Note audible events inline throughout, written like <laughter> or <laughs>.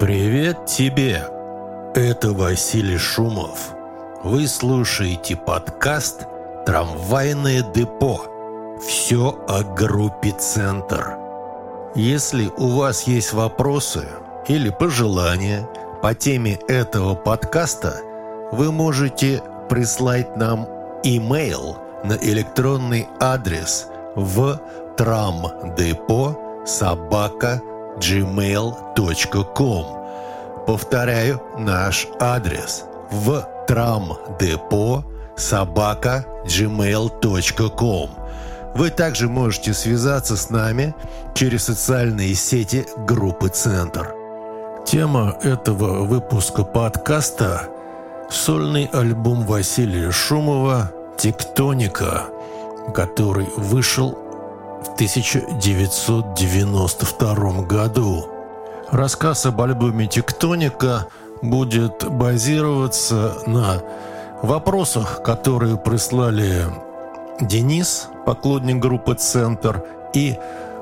Привет тебе! Это Василий Шумов. Вы слушаете подкаст «Трамвайное депо». Все о группе «Центр». Если у вас есть вопросы или пожелания по теме этого подкаста, вы можете прислать нам имейл на электронный адрес в трамдепо собака gmail.com. Повторяю наш адрес в трамдепо собака gmail.com. Вы также можете связаться с нами через социальные сети группы «Центр». Тема этого выпуска подкаста – сольный альбом Василия Шумова «Тектоника», который вышел в 1992 году. Рассказ об альбоме «Тектоника» будет базироваться на вопросах, которые прислали Денис, поклонник группы «Центр», и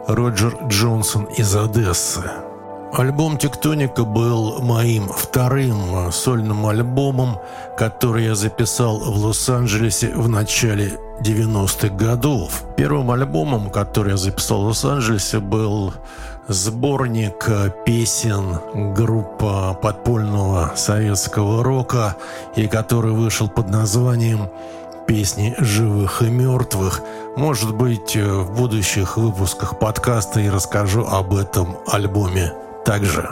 Роджер Джонсон из Одессы. Альбом «Тектоника» был моим вторым сольным альбомом, который я записал в Лос-Анджелесе в начале 90-х годов. Первым альбомом, который я записал в Лос-Анджелесе, был сборник песен группа подпольного советского рока, и который вышел под названием «Песни живых и мертвых». Может быть, в будущих выпусках подкаста я расскажу об этом альбоме также.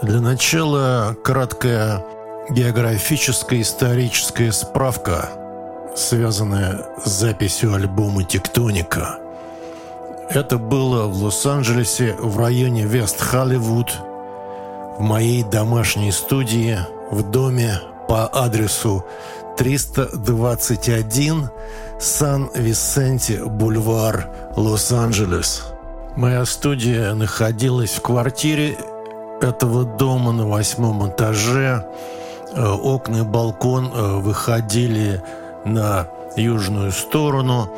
Для начала краткая географическая историческая справка, связанная с записью альбома «Тектоника». Это было в Лос-Анджелесе в районе Вест-Холливуд, в моей домашней студии в доме по адресу 321 Сан-Висенти Бульвар, Лос-Анджелес – Моя студия находилась в квартире этого дома на восьмом этаже. Э, окна и балкон э, выходили на южную сторону,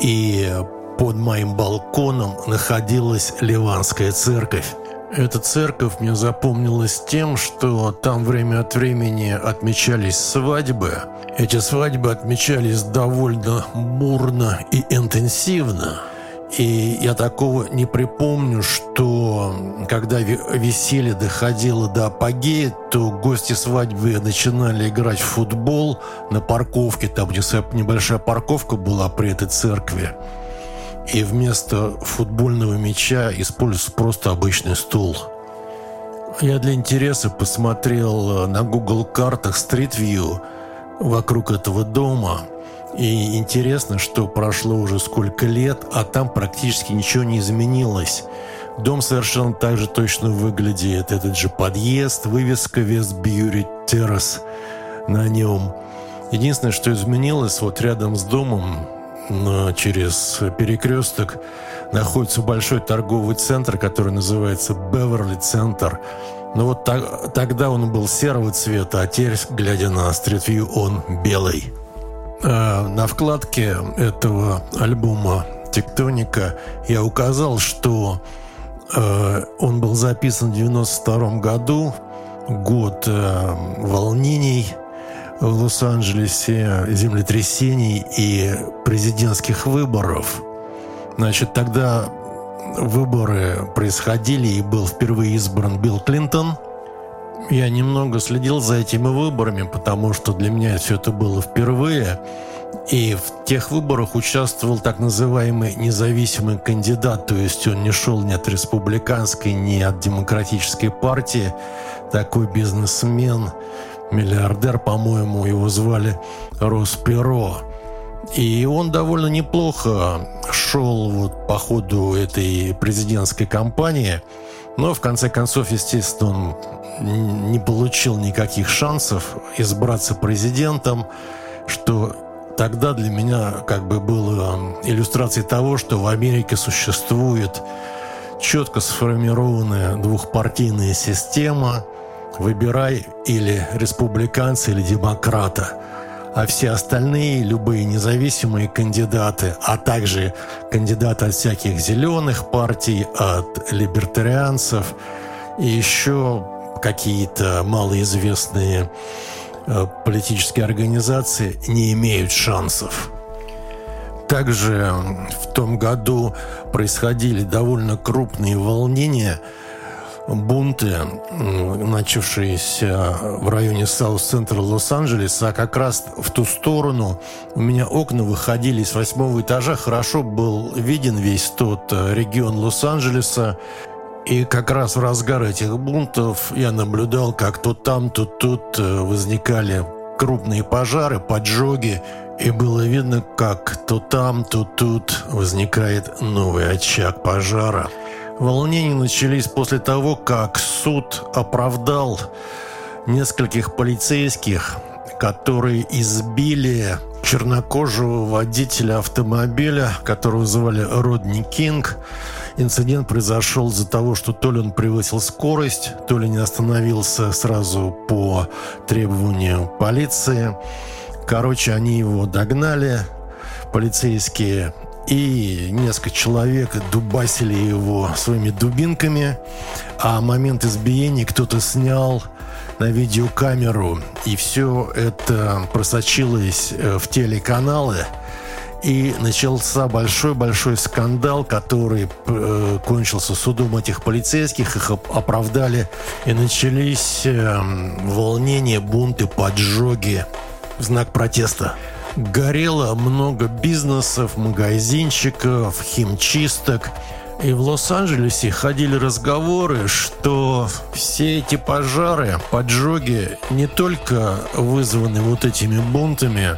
и под моим балконом находилась Ливанская церковь. Эта церковь мне запомнилась тем, что там время от времени отмечались свадьбы. Эти свадьбы отмечались довольно бурно и интенсивно – и я такого не припомню, что когда веселье доходило до апогея, то гости свадьбы начинали играть в футбол на парковке, там где небольшая парковка была при этой церкви. И вместо футбольного мяча использовался просто обычный стул. Я для интереса посмотрел на Google картах Street View вокруг этого дома – и интересно, что прошло уже сколько лет, а там практически ничего не изменилось. Дом совершенно так же точно выглядит. Этот же подъезд, вывеска Вестбьюри Террас на нем. Единственное, что изменилось, вот рядом с домом, через перекресток, находится большой торговый центр, который называется Беверли Центр. Но вот так, тогда он был серого цвета, а теперь, глядя на стритвью, он белый. Э, на вкладке этого альбома «Тектоника» я указал, что э, он был записан в 92 году, год э, волнений в Лос-Анджелесе, землетрясений и президентских выборов. Значит, тогда выборы происходили, и был впервые избран Билл Клинтон – я немного следил за этими выборами, потому что для меня все это было впервые. И в тех выборах участвовал так называемый независимый кандидат, то есть он не шел ни от республиканской, ни от демократической партии. Такой бизнесмен, миллиардер, по-моему, его звали Росперо. И он довольно неплохо шел вот по ходу этой президентской кампании. Но в конце концов, естественно, не получил никаких шансов избраться президентом, что тогда для меня как бы было иллюстрацией того, что в Америке существует четко сформированная двухпартийная система «выбирай или республиканца, или демократа» а все остальные, любые независимые кандидаты, а также кандидаты от всяких зеленых партий, от либертарианцев – и еще какие-то малоизвестные э, политические организации не имеют шансов. Также в том году происходили довольно крупные волнения – бунты, начавшиеся в районе Саус-центра Лос-Анджелеса, а как раз в ту сторону у меня окна выходили с восьмого этажа, хорошо был виден весь тот э, регион Лос-Анджелеса, и как раз в разгар этих бунтов я наблюдал, как то там, то тут э, возникали крупные пожары, поджоги, и было видно, как то там, то тут возникает новый очаг пожара – Волнения начались после того, как суд оправдал нескольких полицейских, которые избили чернокожего водителя автомобиля, которого звали Родни Кинг. Инцидент произошел из-за того, что то ли он превысил скорость, то ли не остановился сразу по требованию полиции. Короче, они его догнали, полицейские и несколько человек дубасили его своими дубинками, а момент избиения кто-то снял на видеокамеру, и все это просочилось э, в телеканалы, и начался большой-большой скандал, который э, кончился судом этих полицейских, их оправдали, и начались э, волнения, бунты, поджоги в знак протеста. Горело много бизнесов, магазинчиков, химчисток. И в Лос-Анджелесе ходили разговоры, что все эти пожары, поджоги не только вызваны вот этими бунтами,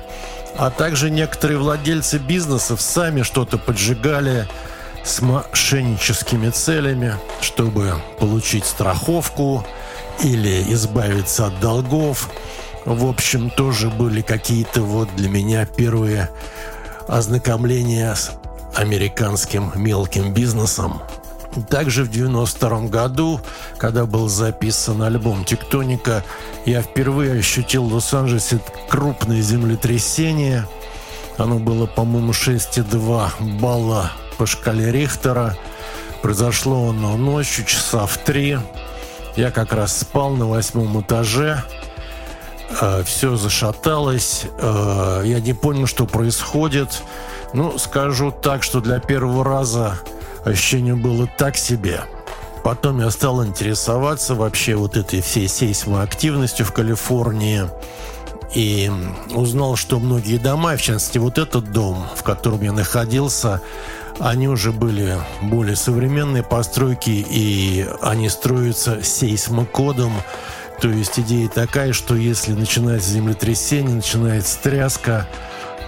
а также некоторые владельцы бизнесов сами что-то поджигали с мошенническими целями, чтобы получить страховку или избавиться от долгов – в общем, тоже были какие-то вот для меня первые ознакомления с американским мелким бизнесом. Также в 92 году, когда был записан альбом «Тектоника», я впервые ощутил в Лос-Анджелесе крупное землетрясение. Оно было, по-моему, 6,2 балла по шкале Рихтера. Произошло оно ночью, часа в три. Я как раз спал на восьмом этаже – Э, все зашаталось, э, я не понял, что происходит. Ну, скажу так, что для первого раза ощущение было так себе. Потом я стал интересоваться вообще вот этой всей сейсмоактивностью в Калифорнии. И узнал, что многие дома, в частности вот этот дом, в котором я находился, они уже были более современные постройки, и они строятся сейсмокодом, то есть идея такая, что если начинается землетрясение, начинается тряска,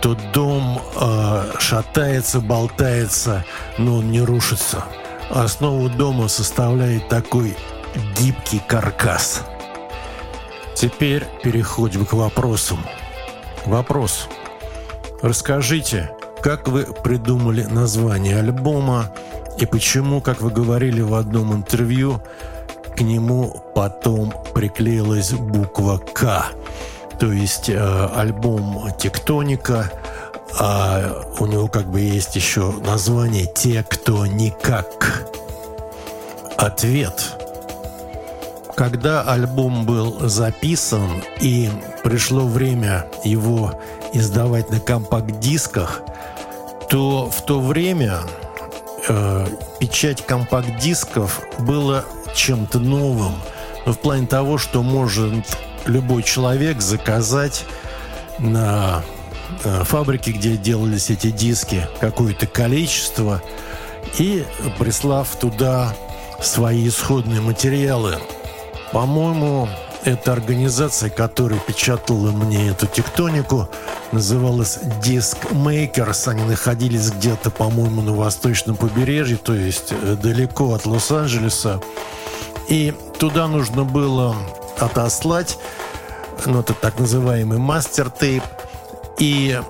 то дом э, шатается, болтается, но он не рушится. Основу дома составляет такой гибкий каркас. Теперь переходим к вопросам. Вопрос. Расскажите, как вы придумали название альбома и почему, как вы говорили в одном интервью, к нему потом приклеилась буква «К». То есть э, альбом «Тектоника», а у него как бы есть еще название «Те, кто никак». Ответ. Когда альбом был записан и пришло время его издавать на компакт-дисках, то в то время э, печать компакт-дисков было чем-то новым, но в плане того, что может любой человек заказать на э, фабрике, где делались эти диски, какое-то количество и прислав туда свои исходные материалы. По-моему, эта организация, которая печатала мне эту тектонику, называлась Disc Makers. Они находились где-то, по-моему, на восточном побережье, то есть э, далеко от Лос-Анджелеса. И туда нужно было отослать, ну, это так называемый мастер-тейп, и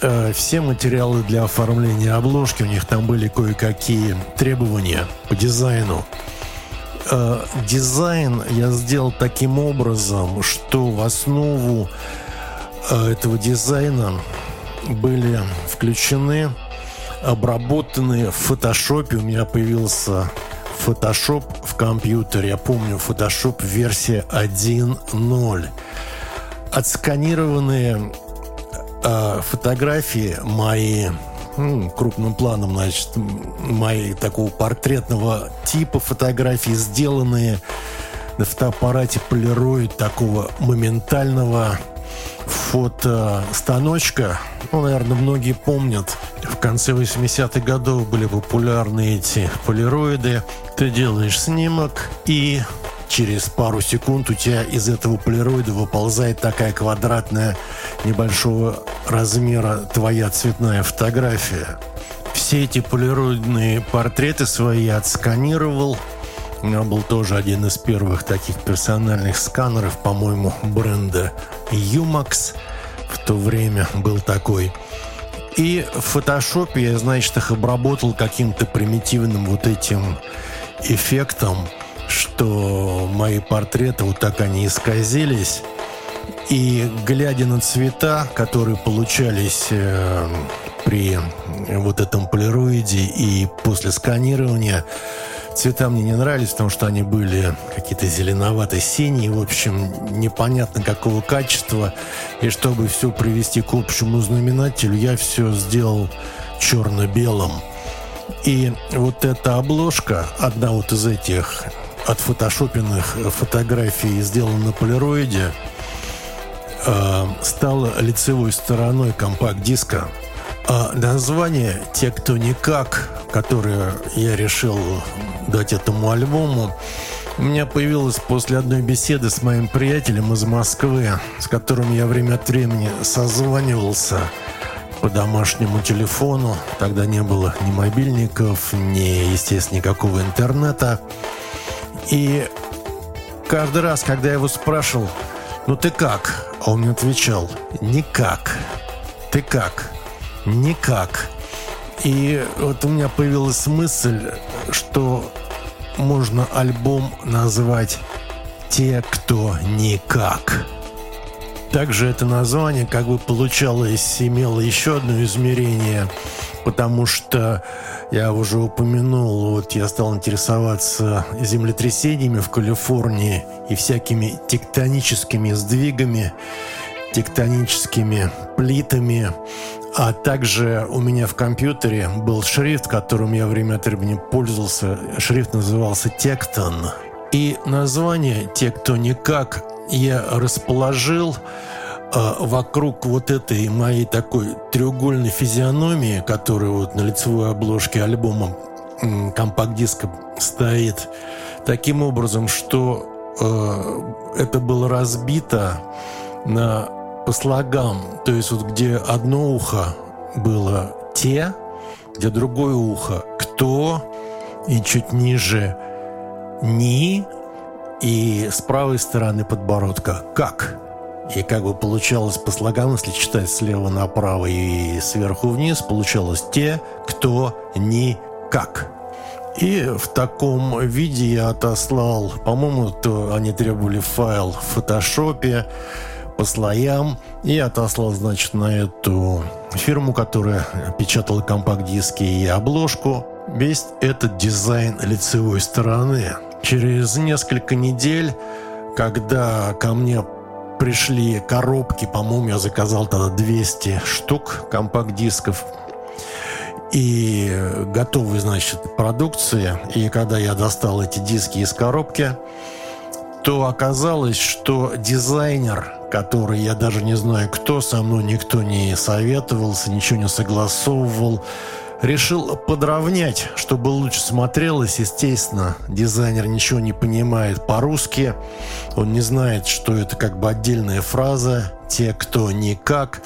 э, все материалы для оформления обложки, у них там были кое-какие требования по дизайну. Э, дизайн я сделал таким образом, что в основу э, этого дизайна были включены обработанные в фотошопе. У меня появился Photoshop в компьютере. Я помню, Photoshop версия 1.0. Отсканированные э, фотографии мои крупным планом, значит, мои такого портретного типа фотографии, сделанные на фотоаппарате полироид такого моментального фотостаночка. Ну, наверное, многие помнят, в конце 80-х годов были популярны эти полироиды. Ты делаешь снимок, и через пару секунд у тебя из этого полироида выползает такая квадратная небольшого размера твоя цветная фотография. Все эти полироидные портреты свои отсканировал. У меня был тоже один из первых таких персональных сканеров, по-моему, бренда Umax. В то время был такой. И в фотошопе я, значит, их обработал каким-то примитивным вот этим эффектом, что мои портреты вот так они исказились. И глядя на цвета, которые получались э, при вот этом полироиде и после сканирования, цвета мне не нравились, потому что они были какие-то зеленовато-синие, в общем, непонятно какого качества. И чтобы все привести к общему знаменателю, я все сделал черно-белым. И вот эта обложка, одна вот из этих отфотошопенных фотографий, сделана на полироиде, э, стала лицевой стороной компакт-диска. А название «Те, кто никак», которое я решил дать этому альбому, у меня появилось после одной беседы с моим приятелем из Москвы, с которым я время от времени созванивался по домашнему телефону. Тогда не было ни мобильников, ни, естественно, никакого интернета. И каждый раз, когда я его спрашивал, ну ты как? А он мне отвечал, никак. Ты как? Никак. И вот у меня появилась мысль, что можно альбом назвать «Те, кто никак». Также это название как бы получалось, имело еще одно измерение, потому что я уже упомянул, вот я стал интересоваться землетрясениями в Калифорнии и всякими тектоническими сдвигами, тектоническими плитами. А также у меня в компьютере был шрифт, которым я время от времени пользовался. Шрифт назывался «Тектон». И название «Те, кто никак» я расположил а вокруг вот этой моей такой треугольной физиономии, которая вот на лицевой обложке альбома компакт-диска стоит, таким образом, что э, это было разбито на по слогам, то есть вот где одно ухо было «те», где другое ухо. «кто», и чуть ниже «ни», и с правой стороны подбородка. «как». И как бы получалось по слогам, если читать слева направо и сверху вниз, получалось «те, кто, ни, как». И в таком виде я отослал, по-моему, то они требовали файл в фотошопе по слоям и отослал, значит, на эту фирму, которая печатала компакт-диски и обложку, весь этот дизайн лицевой стороны. Через несколько недель, когда ко мне пришли коробки, по-моему, я заказал тогда 200 штук компакт-дисков. И готовые, значит, продукции. И когда я достал эти диски из коробки, то оказалось, что дизайнер, который я даже не знаю кто, со мной никто не советовался, ничего не согласовывал, Решил подровнять, чтобы лучше смотрелось. Естественно, дизайнер ничего не понимает по-русски. Он не знает, что это как бы отдельная фраза. Те, кто никак.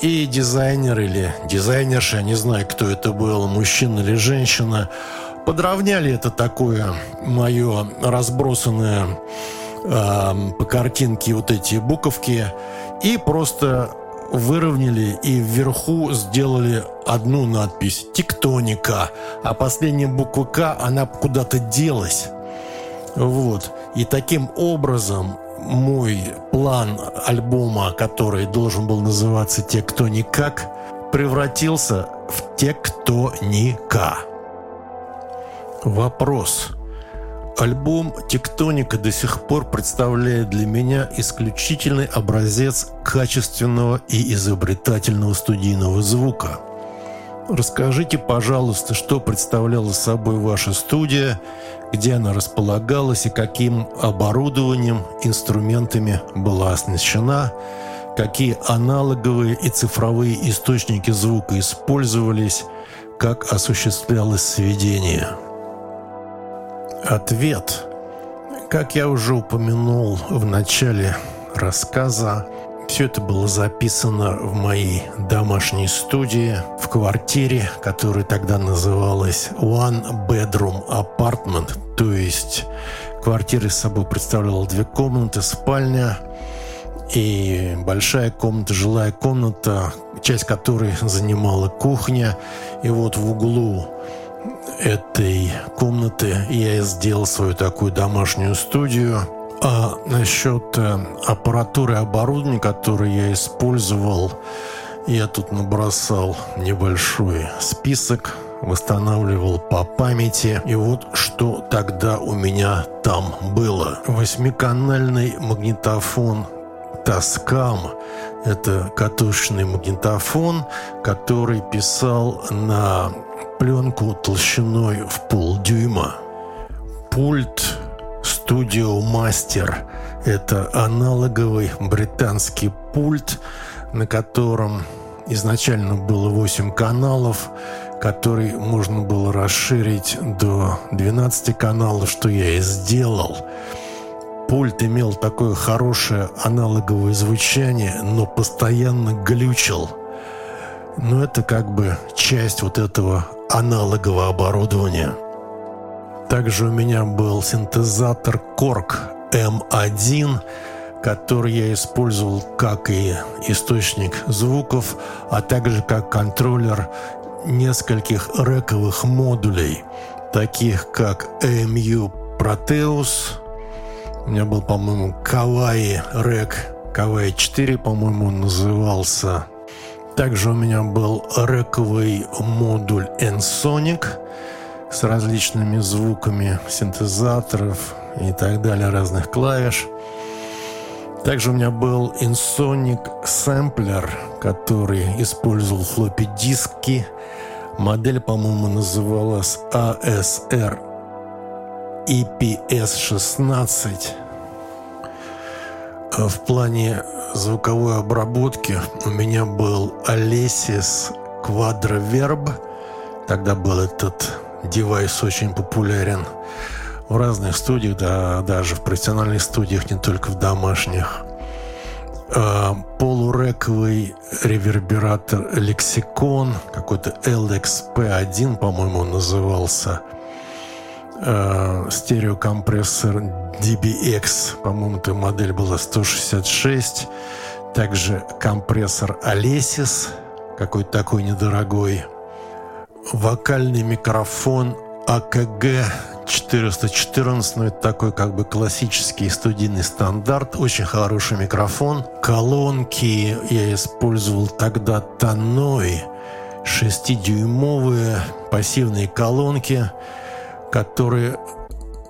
И дизайнер или дизайнерша, не знаю, кто это был, мужчина или женщина, подровняли это такое мое разбросанное по картинке вот эти буковки и просто выровняли и вверху сделали одну надпись «Тектоника», а последняя буква «К», она куда-то делась. Вот. И таким образом мой план альбома, который должен был называться «Те, кто никак», превратился в «Те, кто ника». Вопрос. Альбом «Тектоника» до сих пор представляет для меня исключительный образец качественного и изобретательного студийного звука. Расскажите, пожалуйста, что представляла собой ваша студия, где она располагалась и каким оборудованием, инструментами была оснащена, какие аналоговые и цифровые источники звука использовались, как осуществлялось сведение. Ответ. Как я уже упомянул в начале рассказа, все это было записано в моей домашней студии, в квартире, которая тогда называлась One Bedroom Apartment, то есть квартира с собой представляла две комнаты, спальня и большая комната, жилая комната, часть которой занимала кухня. И вот в углу этой комнаты я сделал свою такую домашнюю студию. А насчет э, аппаратуры и оборудования, которые я использовал, я тут набросал небольшой список, восстанавливал по памяти. И вот что тогда у меня там было. Восьмиканальный магнитофон Таскам. Это катушечный магнитофон, который писал на пленку толщиной в полдюйма. Пульт Studio Master – это аналоговый британский пульт, на котором изначально было 8 каналов, который можно было расширить до 12 каналов, что я и сделал. Пульт имел такое хорошее аналоговое звучание, но постоянно глючил. Но это как бы часть вот этого аналогового оборудования. Также у меня был синтезатор Korg M1, который я использовал как и источник звуков, а также как контроллер нескольких рековых модулей, таких как AMU Proteus. У меня был, по-моему, Kawaii Rec, Kawaii 4, по-моему, он назывался. Также у меня был рековый модуль Ensonic с различными звуками синтезаторов и так далее, разных клавиш. Также у меня был Insonic сэмплер, который использовал флоппи диски. Модель, по-моему, называлась ASR EPS-16. В плане звуковой обработки у меня был Alesis Quadroverb. Тогда был этот девайс очень популярен в разных студиях, да, даже в профессиональных студиях, не только в домашних. А, полурековый ревербератор Lexicon, какой-то LXP1, по-моему, он назывался. А, стереокомпрессор DBX, по-моему, эта модель была 166. Также компрессор Alesis, какой-то такой недорогой. Вокальный микрофон АКГ 414, ну это такой как бы классический студийный стандарт, очень хороший микрофон. Колонки я использовал тогда Таной, 6-дюймовые пассивные колонки, которые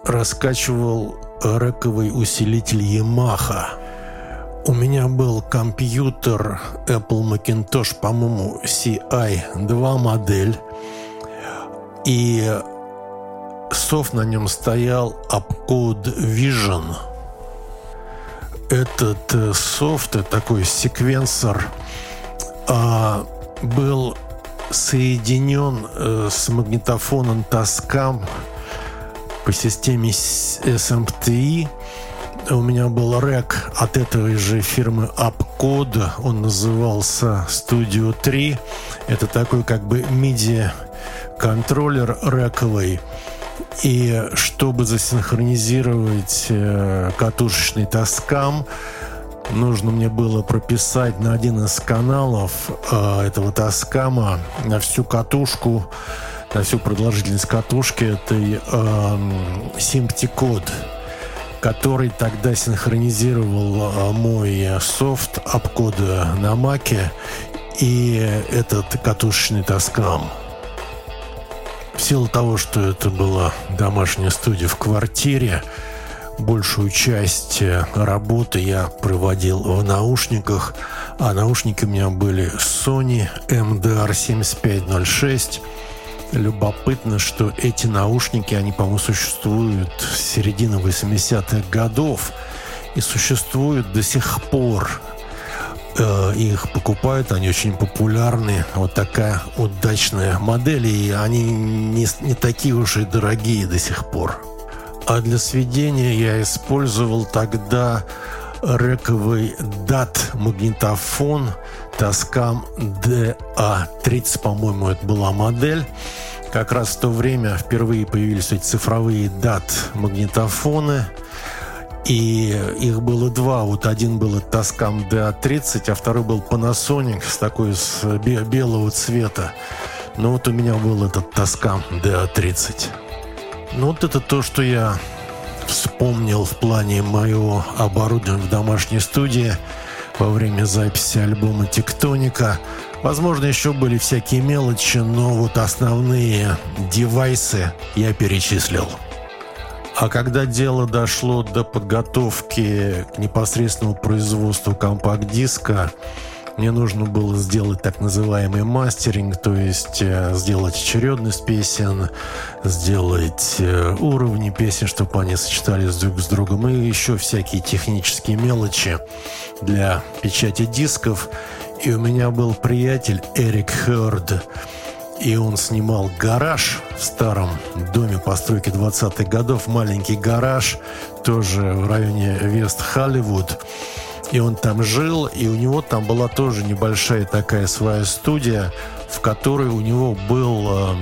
раскачивал рековый усилитель Yamaha. У меня был компьютер Apple Macintosh, по-моему, CI2 модель. И софт на нем стоял Upcode Vision. Этот э, софт, такой секвенсор, а, был соединен э, с магнитофоном Tascam по системе SMPTE. У меня был рек от этой же фирмы Upcode. Он назывался Studio 3. Это такой как бы MIDI контроллер рековый. И чтобы засинхронизировать э, катушечный таскам, нужно мне было прописать на один из каналов э, этого таскама на всю катушку, на всю продолжительность катушки этой э, SIMPTI-код, который тогда синхронизировал э, мой софт апкода на маке и этот катушечный таскам. В силу того, что это была домашняя студия в квартире, большую часть э, работы я проводил в наушниках, а наушники у меня были Sony MDR7506. Любопытно, что эти наушники, они, по-моему, существуют с середины 80-х годов и существуют до сих пор. Э, их покупают, они очень популярны. Вот такая удачная модель, и они не, не такие уж и дорогие до сих пор. А для сведения я использовал тогда рековый DAT Tascam DA30, по-моему, это была модель. Как раз в то время впервые появились эти цифровые DAT магнитофоны – и их было два. Вот один был Tascam DA30, а второй был Panasonic с такой с белого цвета. Ну вот у меня был этот Tascam DA30. Ну вот это то, что я вспомнил в плане моего оборудования в домашней студии во время записи альбома «Тектоника». Возможно, еще были всякие мелочи, но вот основные девайсы я перечислил. А когда дело дошло до подготовки к непосредственному производству компакт-диска, мне нужно было сделать так называемый мастеринг, то есть э, сделать очередность песен, сделать э, уровни песен, чтобы они сочетались друг с другом, и еще всякие технические мелочи для печати дисков. И у меня был приятель Эрик Херд, и он снимал гараж в старом доме постройки 20-х годов, маленький гараж, тоже в районе Вест-Холливуд. И он там жил, и у него там была тоже небольшая такая своя студия, в которой у него был э,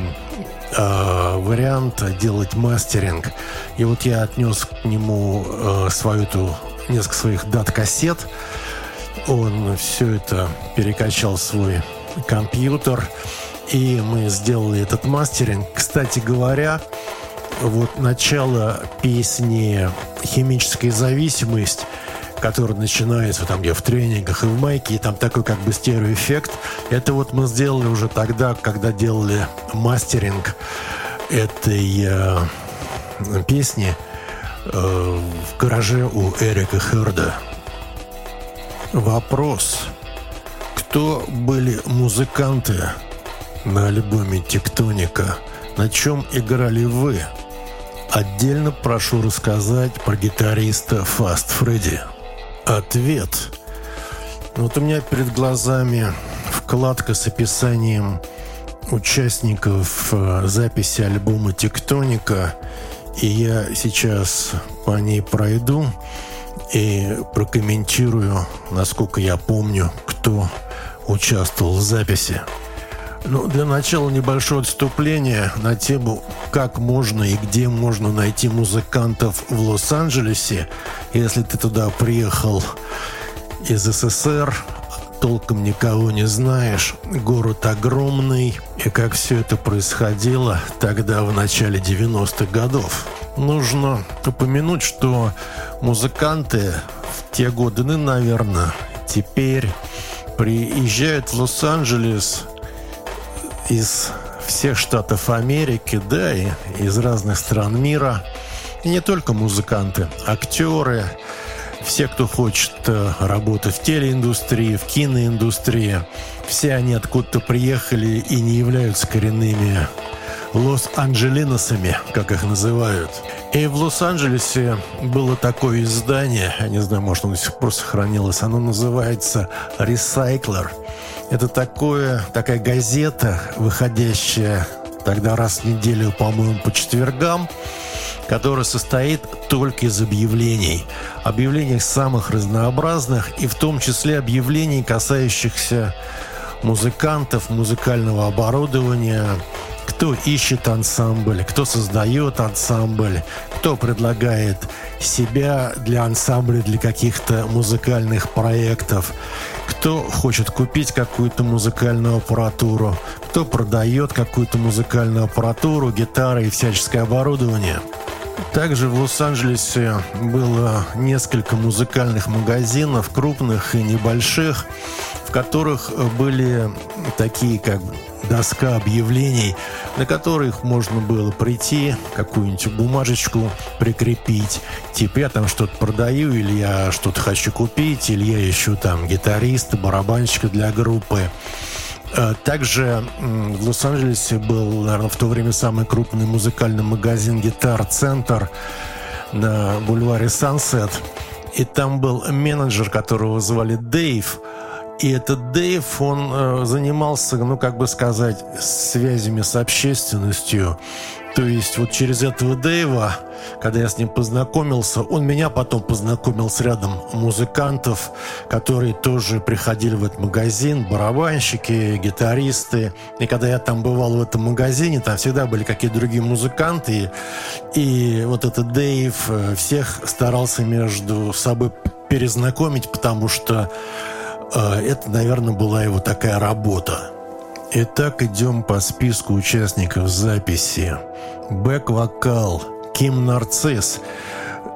э, вариант делать мастеринг. И вот я отнес к нему э, свою эту, несколько своих дат-кассет. Он все это перекачал в свой компьютер. И мы сделали этот мастеринг. Кстати говоря, вот начало песни «Химическая зависимость», которая начинается там где в тренингах и в майке, и там такой как бы стереоэффект. Это вот мы сделали уже тогда, когда делали мастеринг этой э, песни э, в гараже у Эрика Херда. Вопрос. Кто были музыканты на альбоме «Тектоника». На чем играли вы? Отдельно прошу рассказать про гитариста Фаст Фредди. Ответ. Вот у меня перед глазами вкладка с описанием участников э, записи альбома «Тектоника», и я сейчас по ней пройду и прокомментирую, насколько я помню, кто участвовал в записи. Ну, для начала небольшое отступление на тему, как можно и где можно найти музыкантов в Лос-Анджелесе, если ты туда приехал из СССР, толком никого не знаешь, город огромный, и как все это происходило тогда в начале 90-х годов. Нужно упомянуть, что музыканты в те годы, ну, наверное, теперь приезжают в Лос-Анджелес из всех штатов Америки, да, и из разных стран мира. И не только музыканты, актеры, все, кто хочет э, работать в телеиндустрии, в киноиндустрии, все они откуда-то приехали и не являются коренными Лос-Анджелиносами, как их называют. И в Лос-Анджелесе было такое издание, я не знаю, может, оно до сих пор сохранилось, оно называется «Recycler». Это такое, такая газета, выходящая тогда раз в неделю, по-моему, по четвергам, которая состоит только из объявлений. Объявлений самых разнообразных, и в том числе объявлений, касающихся музыкантов, музыкального оборудования, кто ищет ансамбль, кто создает ансамбль, кто предлагает себя для ансамбля, для каких-то музыкальных проектов, кто хочет купить какую-то музыкальную аппаратуру, кто продает какую-то музыкальную аппаратуру, гитары и всяческое оборудование. Также в Лос-Анджелесе было несколько музыкальных магазинов, крупных и небольших, в которых были такие как доска объявлений, на которых можно было прийти, какую-нибудь бумажечку прикрепить. Типа я там что-то продаю, или я что-то хочу купить, или я ищу там гитариста, барабанщика для группы. Э, также в Лос-Анджелесе был, наверное, в то время самый крупный музыкальный магазин «Гитар Центр» на бульваре Сансет. И там был менеджер, которого звали Дэйв – и этот Дэйв, он э, занимался, ну, как бы сказать, связями с общественностью. То есть вот через этого Дэйва, когда я с ним познакомился, он меня потом познакомил с рядом музыкантов, которые тоже приходили в этот магазин, барабанщики, гитаристы. И когда я там бывал в этом магазине, там всегда были какие-то другие музыканты. И, вот этот Дэйв э, всех старался между собой перезнакомить, потому что это, наверное, была его такая работа. Итак, идем по списку участников записи. Бэк-вокал Ким Нарцисс.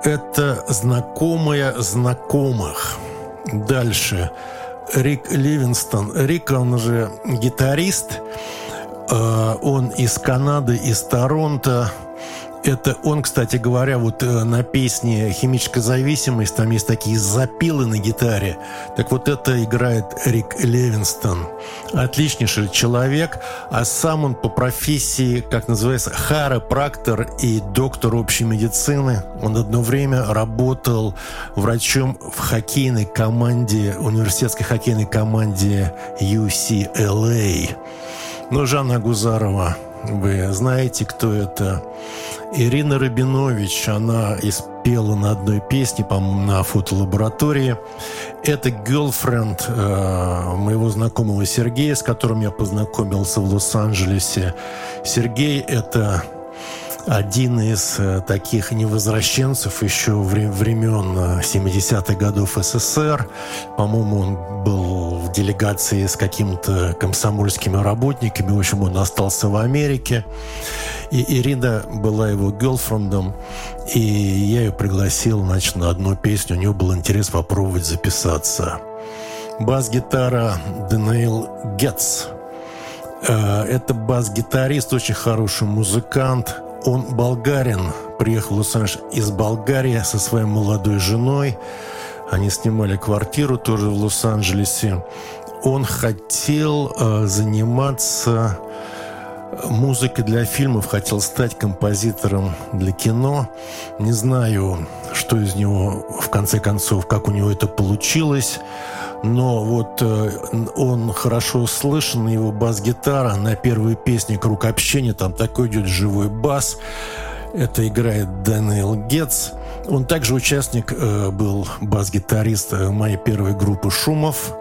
Это знакомая знакомых. Дальше. Рик Ливинстон. Рик, он же гитарист. А, он из Канады, из Торонто. Это он, кстати говоря, вот э, на песне «Химическая зависимость» там есть такие запилы на гитаре. Так вот это играет Рик Левинстон. Отличнейший человек, а сам он по профессии, как называется, харопрактор и доктор общей медицины. Он одно время работал врачом в хоккейной команде, университетской хоккейной команде UCLA. Ну, Жанна Гузарова, вы знаете, кто это? Ирина Рабинович, она испела на одной песне, по-моему, на фотолаборатории. Это girlfriend э, моего знакомого Сергея, с которым я познакомился в Лос-Анджелесе. Сергей – это один из э, таких невозвращенцев еще времен 70-х э, годов СССР. По-моему, он был в делегации с какими-то комсомольскими работниками. В общем, он остался в Америке. И Ирина была его гелфрендом. И я ее пригласил, значит, на одну песню. У него был интерес попробовать записаться. Бас-гитара Даниил Гетц. Э, это бас-гитарист, очень хороший музыкант – он болгарин, приехал в Лос-Анджелес из Болгарии со своей молодой женой. Они снимали квартиру тоже в Лос-Анджелесе. Он хотел э, заниматься музыкой для фильмов, хотел стать композитором для кино. Не знаю, что из него в конце концов, как у него это получилось но вот э, он хорошо слышен, его бас-гитара на первой песне «Круг общения», там такой идет живой бас. Это играет Дэниел Гетц. Он также участник э, был бас-гитарист э, моей первой группы «Шумов».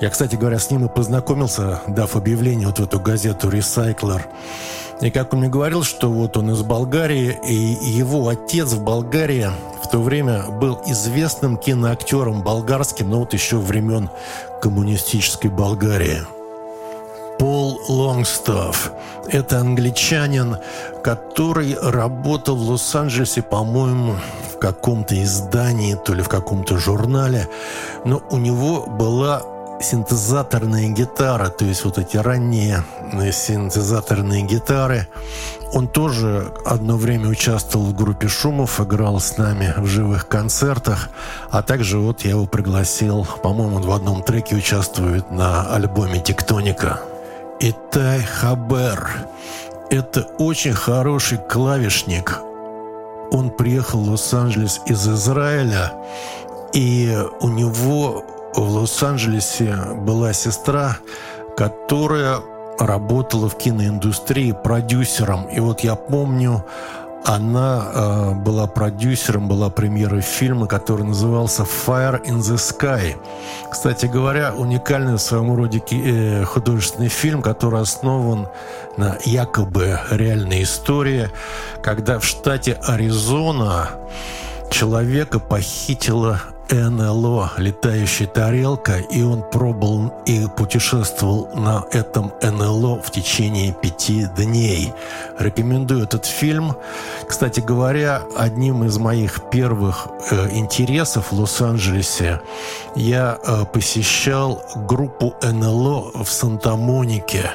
Я, кстати говоря, с ним и познакомился, дав объявление вот в эту газету «Ресайклер». И как он мне говорил, что вот он из Болгарии, и его отец в Болгарии в то время был известным киноактером болгарским, но вот еще времен коммунистической Болгарии. Пол Лонгстафф. Это англичанин, который работал в Лос-Анджелесе, по-моему, в каком-то издании, то ли в каком-то журнале. Но у него была синтезаторная гитара, то есть вот эти ранние э, синтезаторные гитары. Он тоже одно время участвовал в группе Шумов, играл с нами в живых концертах, а также вот я его пригласил, по-моему, в одном треке участвует на альбоме «Тектоника». Итай Хабер. Это очень хороший клавишник. Он приехал в Лос-Анджелес из Израиля, и у него в Лос-Анджелесе была сестра, которая работала в киноиндустрии продюсером. И вот я помню, она э, была продюсером, была премьерой фильма, который назывался «Fire in the Sky». Кстати говоря, уникальный в своем роде э, художественный фильм, который основан на якобы реальной истории, когда в штате Аризона человека похитила НЛО «Летающая тарелка», и он пробовал и путешествовал на этом НЛО в течение пяти дней. Рекомендую этот фильм. Кстати говоря, одним из моих первых э, интересов в Лос-Анджелесе я э, посещал группу НЛО в Санта-Монике.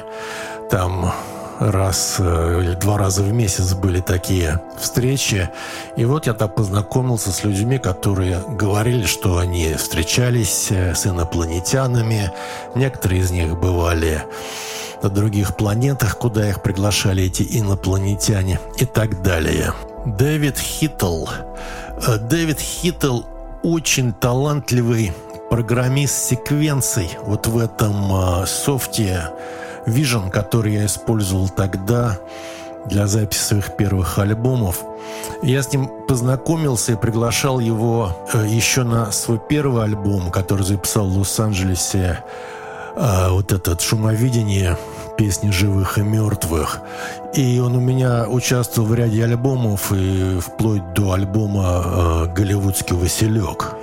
Там раз э, или два раза в месяц были такие встречи. И вот я так познакомился с людьми, которые говорили, что они встречались э, с инопланетянами. Некоторые из них бывали на других планетах, куда их приглашали эти инопланетяне и так далее. Дэвид Хиттл. Э, Дэвид Хиттл очень талантливый программист секвенций вот в этом софте Vision, который я использовал тогда для записи своих первых альбомов. Я с ним познакомился и приглашал его э, еще на свой первый альбом, который записал в Лос-Анджелесе, э, вот этот «Шумовидение», песни живых и мертвых. И он у меня участвовал в ряде альбомов, и вплоть до альбома э, «Голливудский Василек».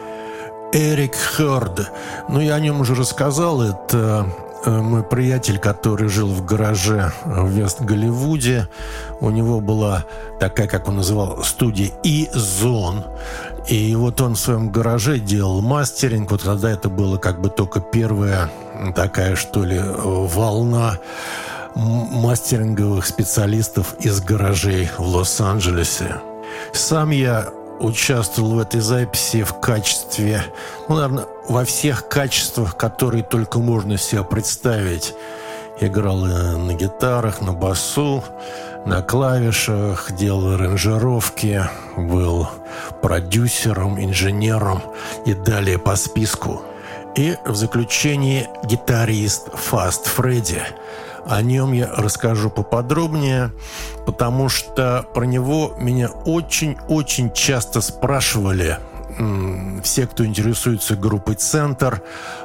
Эрик Хёрд. Ну, я о нем уже рассказал. Это мой приятель, который жил в гараже в Вест-Голливуде, у него была такая, как он называл, студия «И-Зон». И вот он в своем гараже делал мастеринг. Вот тогда это было как бы только первая такая, что ли, волна мастеринговых специалистов из гаражей в Лос-Анджелесе. Сам я участвовал в этой записи в качестве, ну, наверное, во всех качествах, которые только можно себе представить. Играл на гитарах, на басу, на клавишах, делал аранжировки, был продюсером, инженером и далее по списку. И в заключении гитарист Fast Freddy – о нем я расскажу поподробнее, потому что про него меня очень-очень часто спрашивали все, кто интересуется группой «Центр».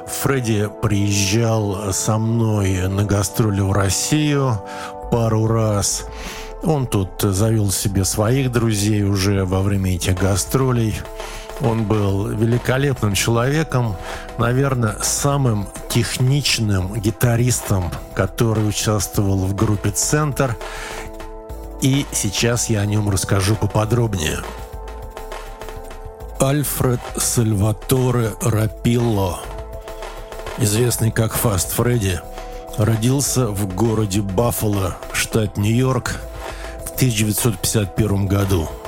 Фредди приезжал со мной на гастроли в Россию пару раз. Он тут завел себе своих друзей уже во время этих гастролей. Он был великолепным человеком, наверное, самым техничным гитаристом, который участвовал в группе «Центр». И сейчас я о нем расскажу поподробнее. Альфред Сальваторе Рапилло, известный как Фаст Фредди, родился в городе Баффало, штат Нью-Йорк, в 1951 году –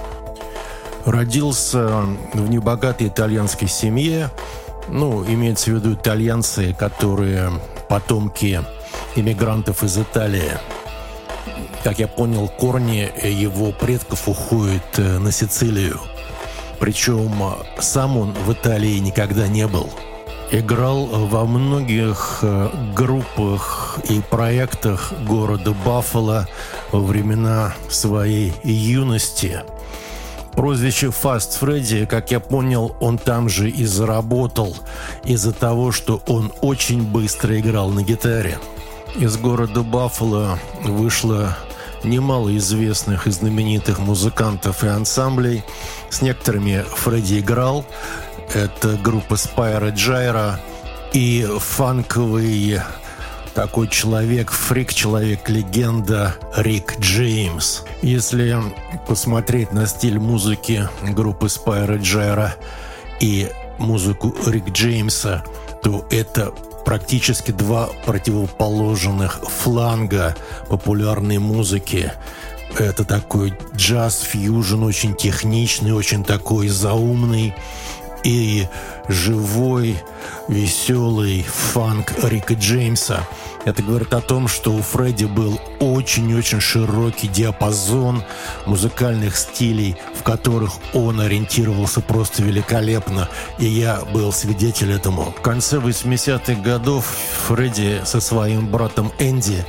Родился в небогатой итальянской семье. Ну, имеется в виду итальянцы, которые потомки иммигрантов из Италии. Как я понял, корни его предков уходят э, на Сицилию. Причем сам он в Италии никогда не был. Играл во многих э, группах и проектах города Баффало во времена своей юности – Прозвище Fast Freddy, как я понял, он там же и заработал из-за того, что он очень быстро играл на гитаре. Из города Баффало вышло немало известных и знаменитых музыкантов и ансамблей. С некоторыми Фредди играл. Это группа Spyro Gyra и фанковый такой человек, фрик-человек, легенда Рик Джеймс. Если посмотреть на стиль музыки группы Спайра Джайра и музыку Рик Джеймса, то это практически два противоположных фланга популярной музыки. Это такой джаз-фьюжн, очень техничный, очень такой заумный и живой, веселый фанк Рика Джеймса. Это говорит о том, что у Фредди был очень-очень широкий диапазон музыкальных стилей, в которых он ориентировался просто великолепно, и я был свидетель этому. В конце 80-х годов Фредди со своим братом Энди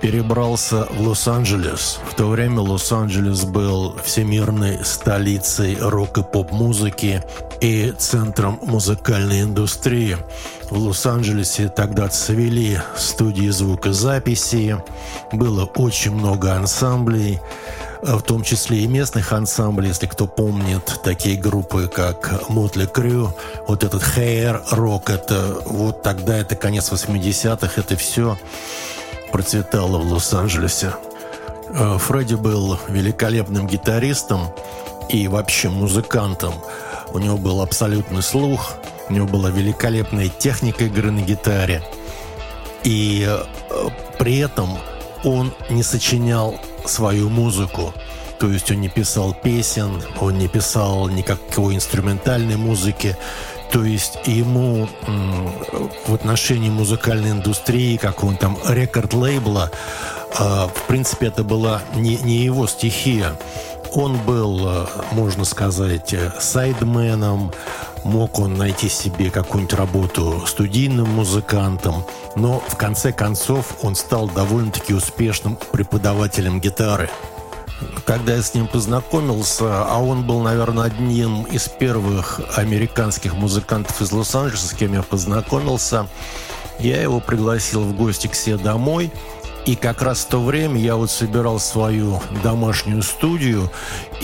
перебрался в Лос-Анджелес. В то время Лос-Анджелес был всемирной столицей рок и поп-музыки и центром музыкальной индустрии. В Лос-Анджелесе тогда цвели студии звукозаписи, было очень много ансамблей, в том числе и местных ансамблей, если кто помнит, такие группы, как Мотли Крю, вот этот Hair Rock, это вот тогда, это конец 80-х, это все процветало в Лос-Анджелесе. Э, Фредди был великолепным гитаристом и вообще музыкантом. У него был абсолютный слух, у него была великолепная техника игры на гитаре. И э, при этом он не сочинял свою музыку. То есть он не писал песен, он не писал никакой инструментальной музыки. То есть ему в отношении музыкальной индустрии, как он там рекорд-лейбла, а, в принципе, это была не, не его стихия. Он был, а, можно сказать, сайдменом, мог он найти себе какую-нибудь работу студийным музыкантом, но в конце концов он стал довольно-таки успешным преподавателем гитары. Когда я с ним познакомился, а он был, наверное, одним из первых американских музыкантов из Лос-Анджелеса, с кем я познакомился, я его пригласил в гости к себе домой – и как раз в то время я вот собирал свою домашнюю студию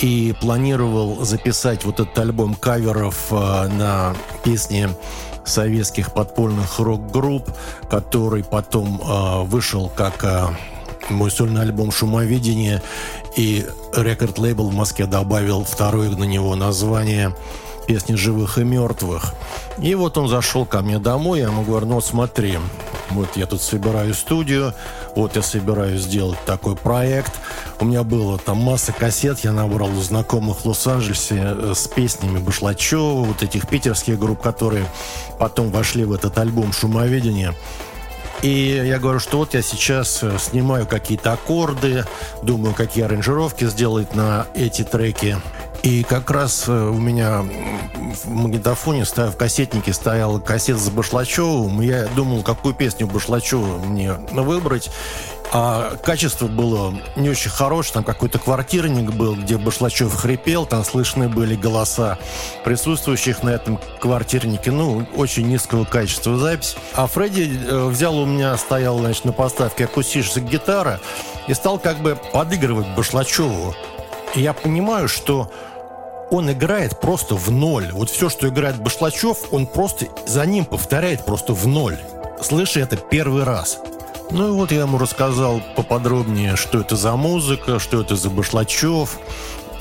и планировал записать вот этот альбом каверов э, на песни советских подпольных рок-групп, который потом э, вышел как э, мой сольный альбом «Шумовидение», и рекорд-лейбл в Москве добавил второе на него название «Песни живых и мертвых». И вот он зашел ко мне домой, я ему говорю, ну смотри, вот я тут собираю студию, вот я собираюсь сделать такой проект. У меня было там масса кассет, я набрал у знакомых в Лос-Анджелесе э, с песнями Башлачева, вот этих питерских групп, которые потом вошли в этот альбом «Шумоведение». И я говорю, что вот я сейчас э, снимаю какие-то аккорды, думаю, какие аранжировки сделать на эти треки. И как раз э, у меня в магнитофоне, в кассетнике стояла кассета с Башлачевым. Я думал, какую песню Башлачева мне выбрать. А качество было не очень хорошее. Там какой-то квартирник был, где Башлачев хрипел. Там слышны были голоса присутствующих на этом квартирнике. Ну, очень низкого качества запись. А Фредди э, взял у меня, стоял, значит, на поставке акустическая гитара и стал как бы подыгрывать Башлачеву. И я понимаю, что он играет просто в ноль. Вот все, что играет Башлачев, он просто за ним повторяет просто в ноль. Слышу это первый раз. Ну и вот я ему рассказал поподробнее, что это за музыка, что это за Башлачев,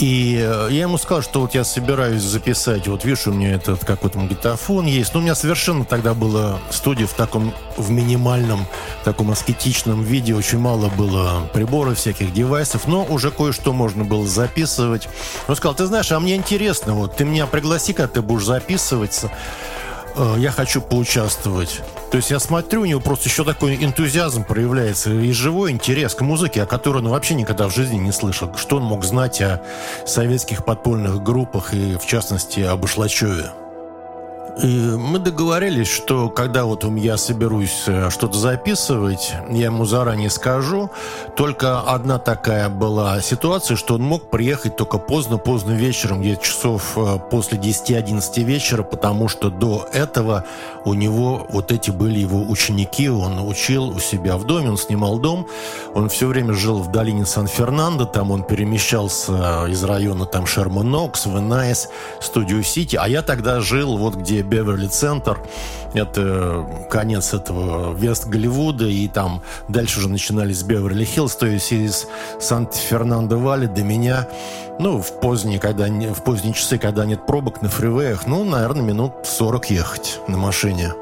и э, я ему сказал, что вот я собираюсь записать, вот видишь, у меня этот какой-то магнитофон есть. Но у меня совершенно тогда была студия в таком, в минимальном, таком аскетичном виде. Очень мало было приборов, всяких девайсов, но уже кое-что можно было записывать. Он сказал, ты знаешь, а мне интересно, вот ты меня пригласи, когда ты будешь записываться. Э, я хочу поучаствовать. То есть я смотрю, у него просто еще такой энтузиазм проявляется и живой интерес к музыке, о которой он вообще никогда в жизни не слышал. Что он мог знать о советских подпольных группах и, в частности, об Ишлачеве? Мы договорились, что когда вот я соберусь э, что-то записывать, я ему заранее скажу. Только одна такая была ситуация, что он мог приехать только поздно-поздно вечером, где часов э, после 10-11 вечера, потому что до этого у него вот эти были его ученики, он учил у себя в доме, он снимал дом, он все время жил в долине Сан-Фернандо, там он перемещался из района там Шерман-Нокс, Венайс, Студио Сити, а я тогда жил вот где Беверли-центр. Это конец этого Вест-Голливуда, и там дальше уже начинались Беверли-Хиллз, то есть из Сант-Фернандо-Вали до меня, ну, в поздние, когда, в поздние часы, когда нет пробок на фривеях, ну, наверное, минут 40 ехать на машине.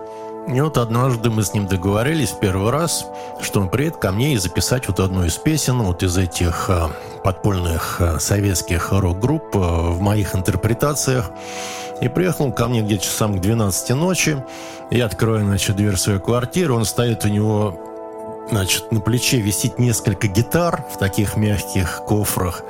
И вот однажды мы с ним договорились первый раз, что он приедет ко мне и записать вот одну из песен вот из этих а, подпольных а, советских рок-групп а, в моих интерпретациях. И приехал он ко мне где-то часам к 12 ночи. Я открою, значит, дверь своей квартиры. Он стоит у него Значит, на плече висит несколько гитар в таких мягких кофрах.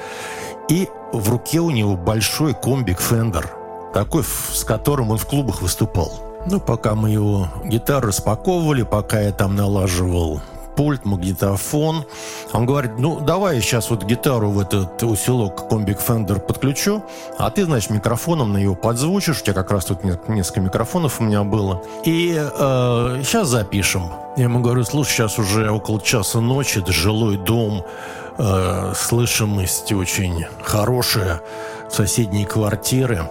И в руке у него большой комбик Fender. Такой, с которым он в клубах выступал. Ну, пока мы его гитару распаковывали, пока я там налаживал пульт, магнитофон. Он говорит, ну, давай я сейчас вот гитару в этот усилок комбик Fender подключу, а ты, значит, микрофоном на его подзвучишь. У тебя как раз тут несколько микрофонов у меня было. И э, сейчас запишем. Я ему говорю, слушай, сейчас уже около часа ночи, это жилой дом, э, слышимость очень хорошая, соседние квартиры.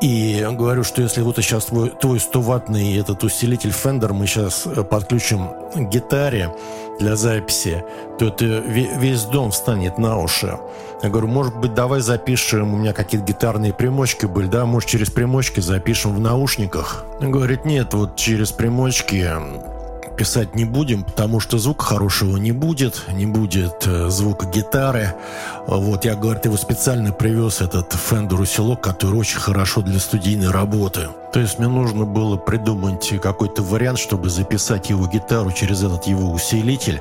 И говорю, что если вот сейчас твой, твой 100-ваттный этот усилитель Fender мы сейчас э, подключим к гитаре для записи, то это весь дом встанет на уши. Я говорю, может быть, давай запишем, у меня какие-то гитарные примочки были, да, может, через примочки запишем в наушниках. Он говорит, нет, вот через примочки писать не будем, потому что звука хорошего не будет, не будет э, звука гитары. Вот, я, говорит, его специально привез, этот Fender усилок, который очень хорошо для студийной работы. То есть мне нужно было придумать какой-то вариант, чтобы записать его гитару через этот его усилитель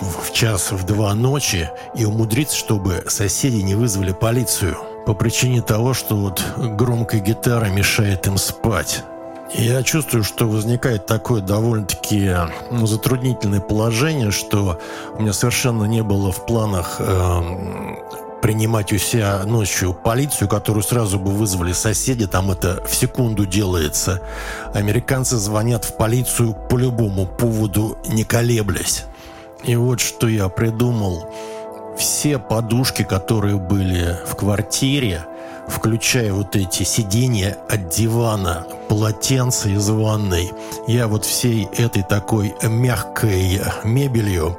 в час, в два ночи и умудриться, чтобы соседи не вызвали полицию по причине того, что вот громкая гитара мешает им спать. Я чувствую, что возникает такое довольно-таки ну, затруднительное положение, что у меня совершенно не было в планах э, принимать у себя ночью полицию, которую сразу бы вызвали соседи, там это в секунду делается. Американцы звонят в полицию по любому поводу, не колеблясь. И вот что я придумал. Все подушки, которые были в квартире, включая вот эти сиденья от дивана, полотенца из ванной. Я вот всей этой такой мягкой мебелью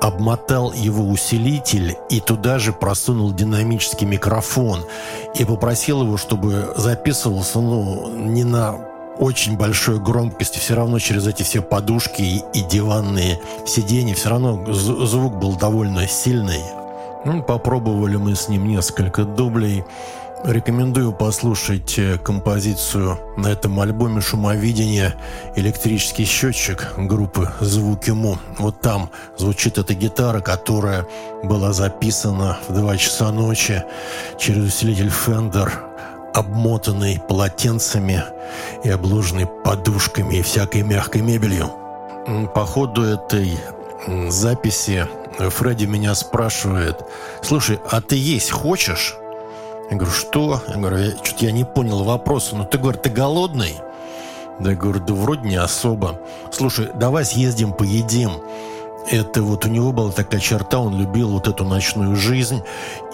обмотал его усилитель и туда же просунул динамический микрофон и попросил его, чтобы записывался, ну, не на очень большой громкости, все равно через эти все подушки и, диванные сиденья, все равно звук был довольно сильный. Ну, попробовали мы с ним несколько дублей. Рекомендую послушать э, композицию на этом альбоме «Шумовидение. Электрический счетчик» группы «Звуки Му». Вот там звучит эта гитара, которая была записана в 2 часа ночи через усилитель Fender, обмотанный полотенцами и обложенный подушками и всякой мягкой мебелью. По ходу этой записи Фредди меня спрашивает, «Слушай, а ты есть хочешь?» Я говорю, что? Я говорю, что-то я не понял вопроса. Ну, ты, говоришь, ты голодный? Да я говорю, да вроде не особо. Слушай, давай съездим поедим это вот у него была такая черта, он любил вот эту ночную жизнь,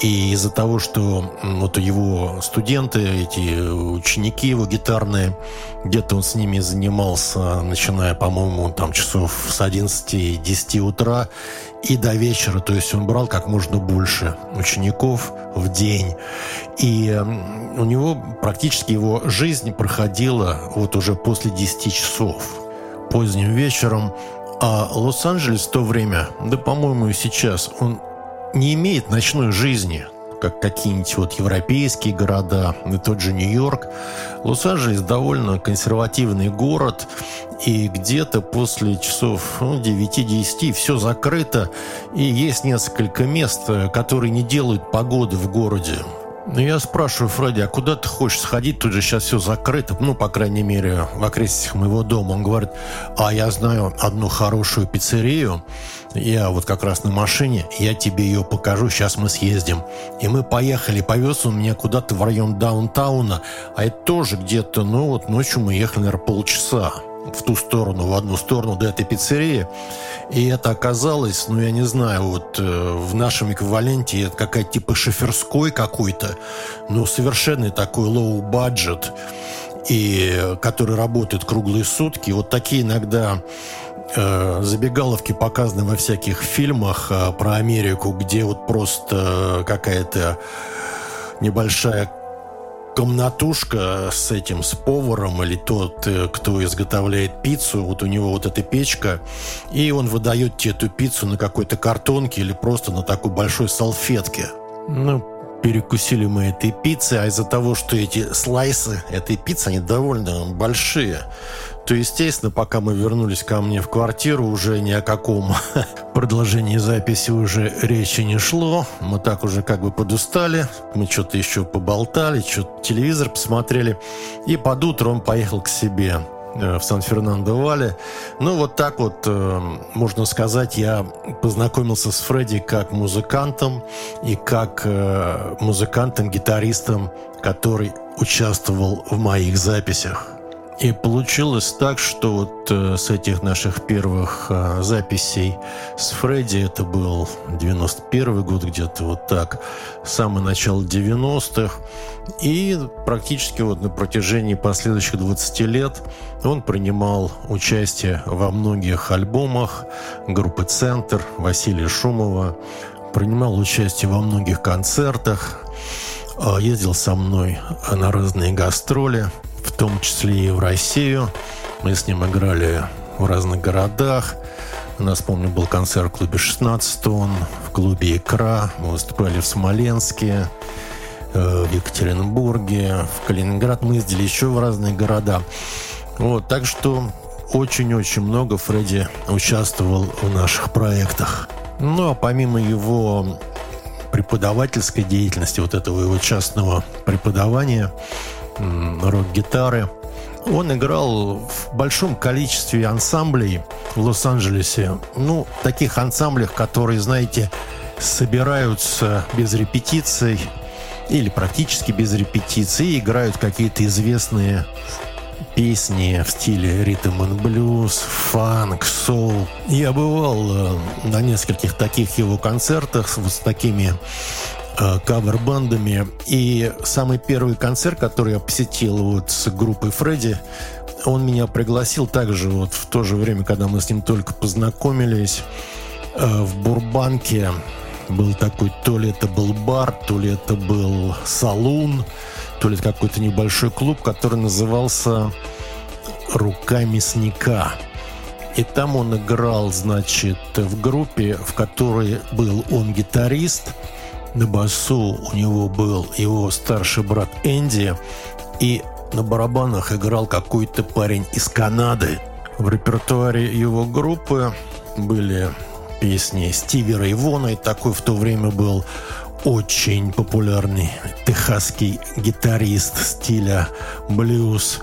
и из-за того, что вот его студенты, эти ученики его гитарные, где-то он с ними занимался, начиная, по-моему, там часов с 11-10 утра и до вечера, то есть он брал как можно больше учеников в день, и у него практически его жизнь проходила вот уже после 10 часов. Поздним вечером а Лос-Анджелес в то время, да, по-моему, и сейчас, он не имеет ночной жизни, как какие-нибудь вот европейские города, и тот же Нью-Йорк. Лос-Анджелес довольно консервативный город, и где-то после часов ну, 9-10 все закрыто, и есть несколько мест, которые не делают погоды в городе. Ну, я спрашиваю Фредди, а куда ты хочешь сходить? Тут же сейчас все закрыто, ну, по крайней мере, в окрестностях моего дома. Он говорит, а я знаю одну хорошую пиццерию, я вот как раз на машине, я тебе ее покажу, сейчас мы съездим. И мы поехали, повез он меня куда-то в район даунтауна, а это тоже где-то, ну, вот ночью мы ехали, наверное, полчаса в ту сторону, в одну сторону до этой пиццерии. И это оказалось, ну, я не знаю, вот э, в нашем эквиваленте это какая-то типа шоферской какой-то, ну, совершенно такой low-budget, и который работает круглые сутки. Вот такие иногда э, забегаловки показаны во всяких фильмах э, про Америку, где вот просто какая-то небольшая комнатушка с этим, с поваром или тот, э, кто изготовляет пиццу, вот у него вот эта печка, и он выдает тебе эту пиццу на какой-то картонке или просто на такой большой салфетке. Ну, перекусили мы этой пиццей, а из-за того, что эти слайсы этой пиццы, они довольно большие, то, естественно, пока мы вернулись ко мне в квартиру, уже ни о каком <laughs> продолжении записи уже речи не шло. Мы так уже как бы подустали. Мы что-то еще поболтали, что-то телевизор посмотрели. И под утро он поехал к себе э, в Сан-Фернандо-Вале. Ну, вот так вот, э, можно сказать, я познакомился с Фредди как музыкантом и как э, музыкантом-гитаристом, который участвовал в моих записях. И получилось так, что вот э, с этих наших первых э, записей с Фредди, это был 91 год где-то вот так, самое начало 90-х, и практически вот на протяжении последующих 20 лет он принимал участие во многих альбомах группы «Центр» Василия Шумова, принимал участие во многих концертах, э, ездил со мной на разные гастроли – том числе и в Россию. Мы с ним играли в разных городах. У нас, помню, был концерт в клубе 16 тонн, в клубе «Икра». Мы выступали в Смоленске, э, в Екатеринбурге, в Калининград. Мы ездили еще в разные города. Вот, так что очень-очень много Фредди участвовал в наших проектах. Ну, а помимо его преподавательской деятельности, вот этого его частного преподавания, рок-гитары. Он играл в большом количестве ансамблей в Лос-Анджелесе. Ну, таких ансамблях, которые, знаете, собираются без репетиций или практически без репетиций и играют какие-то известные песни в стиле ритм и блюз, фанк, соул. Я бывал э, на нескольких таких его концертах вот с такими кавер-бандами. И самый первый концерт, который я посетил вот с группой Фредди, он меня пригласил также вот в то же время, когда мы с ним только познакомились, э, в Бурбанке был такой, то ли это был бар, то ли это был салун, то ли какой-то небольшой клуб, который назывался «Рука мясника». И там он играл, значит, в группе, в которой был он гитарист – на басу у него был его старший брат Энди, и на барабанах играл какой-то парень из Канады. В репертуаре его группы были песни Стиви Рейвона, и такой в то время был очень популярный техасский гитарист стиля блюз.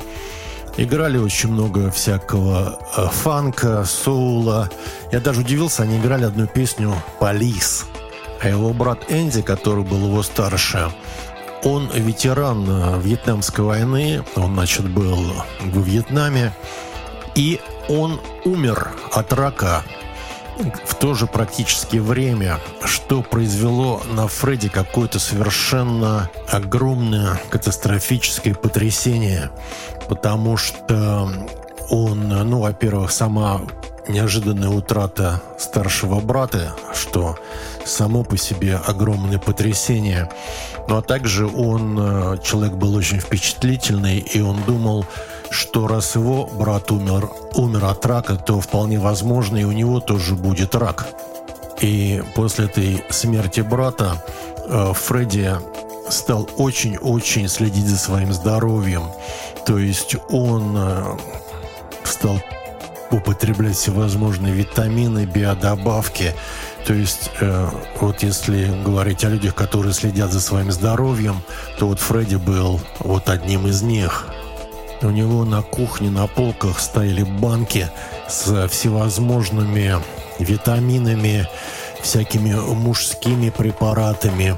Играли очень много всякого э, фанка, соула. Я даже удивился, они играли одну песню «Полис». А его брат Энди, который был его старше, он ветеран э, Вьетнамской войны, он, значит, был в Вьетнаме, и он умер от рака в то же практически время, что произвело на Фредди какое-то совершенно огромное катастрофическое потрясение, потому что он, ну, во-первых, сама неожиданная утрата старшего брата, что само по себе огромное потрясение. Ну а также он, э, человек был очень впечатлительный, и он думал, что раз его брат умер, умер от рака, то вполне возможно и у него тоже будет рак. И после этой смерти брата э, Фредди стал очень-очень следить за своим здоровьем. То есть он э, стал употреблять всевозможные витамины, биодобавки. То есть, э, вот если говорить о людях, которые следят за своим здоровьем, то вот Фредди был вот одним из них. У него на кухне, на полках стояли банки с всевозможными витаминами, всякими мужскими препаратами.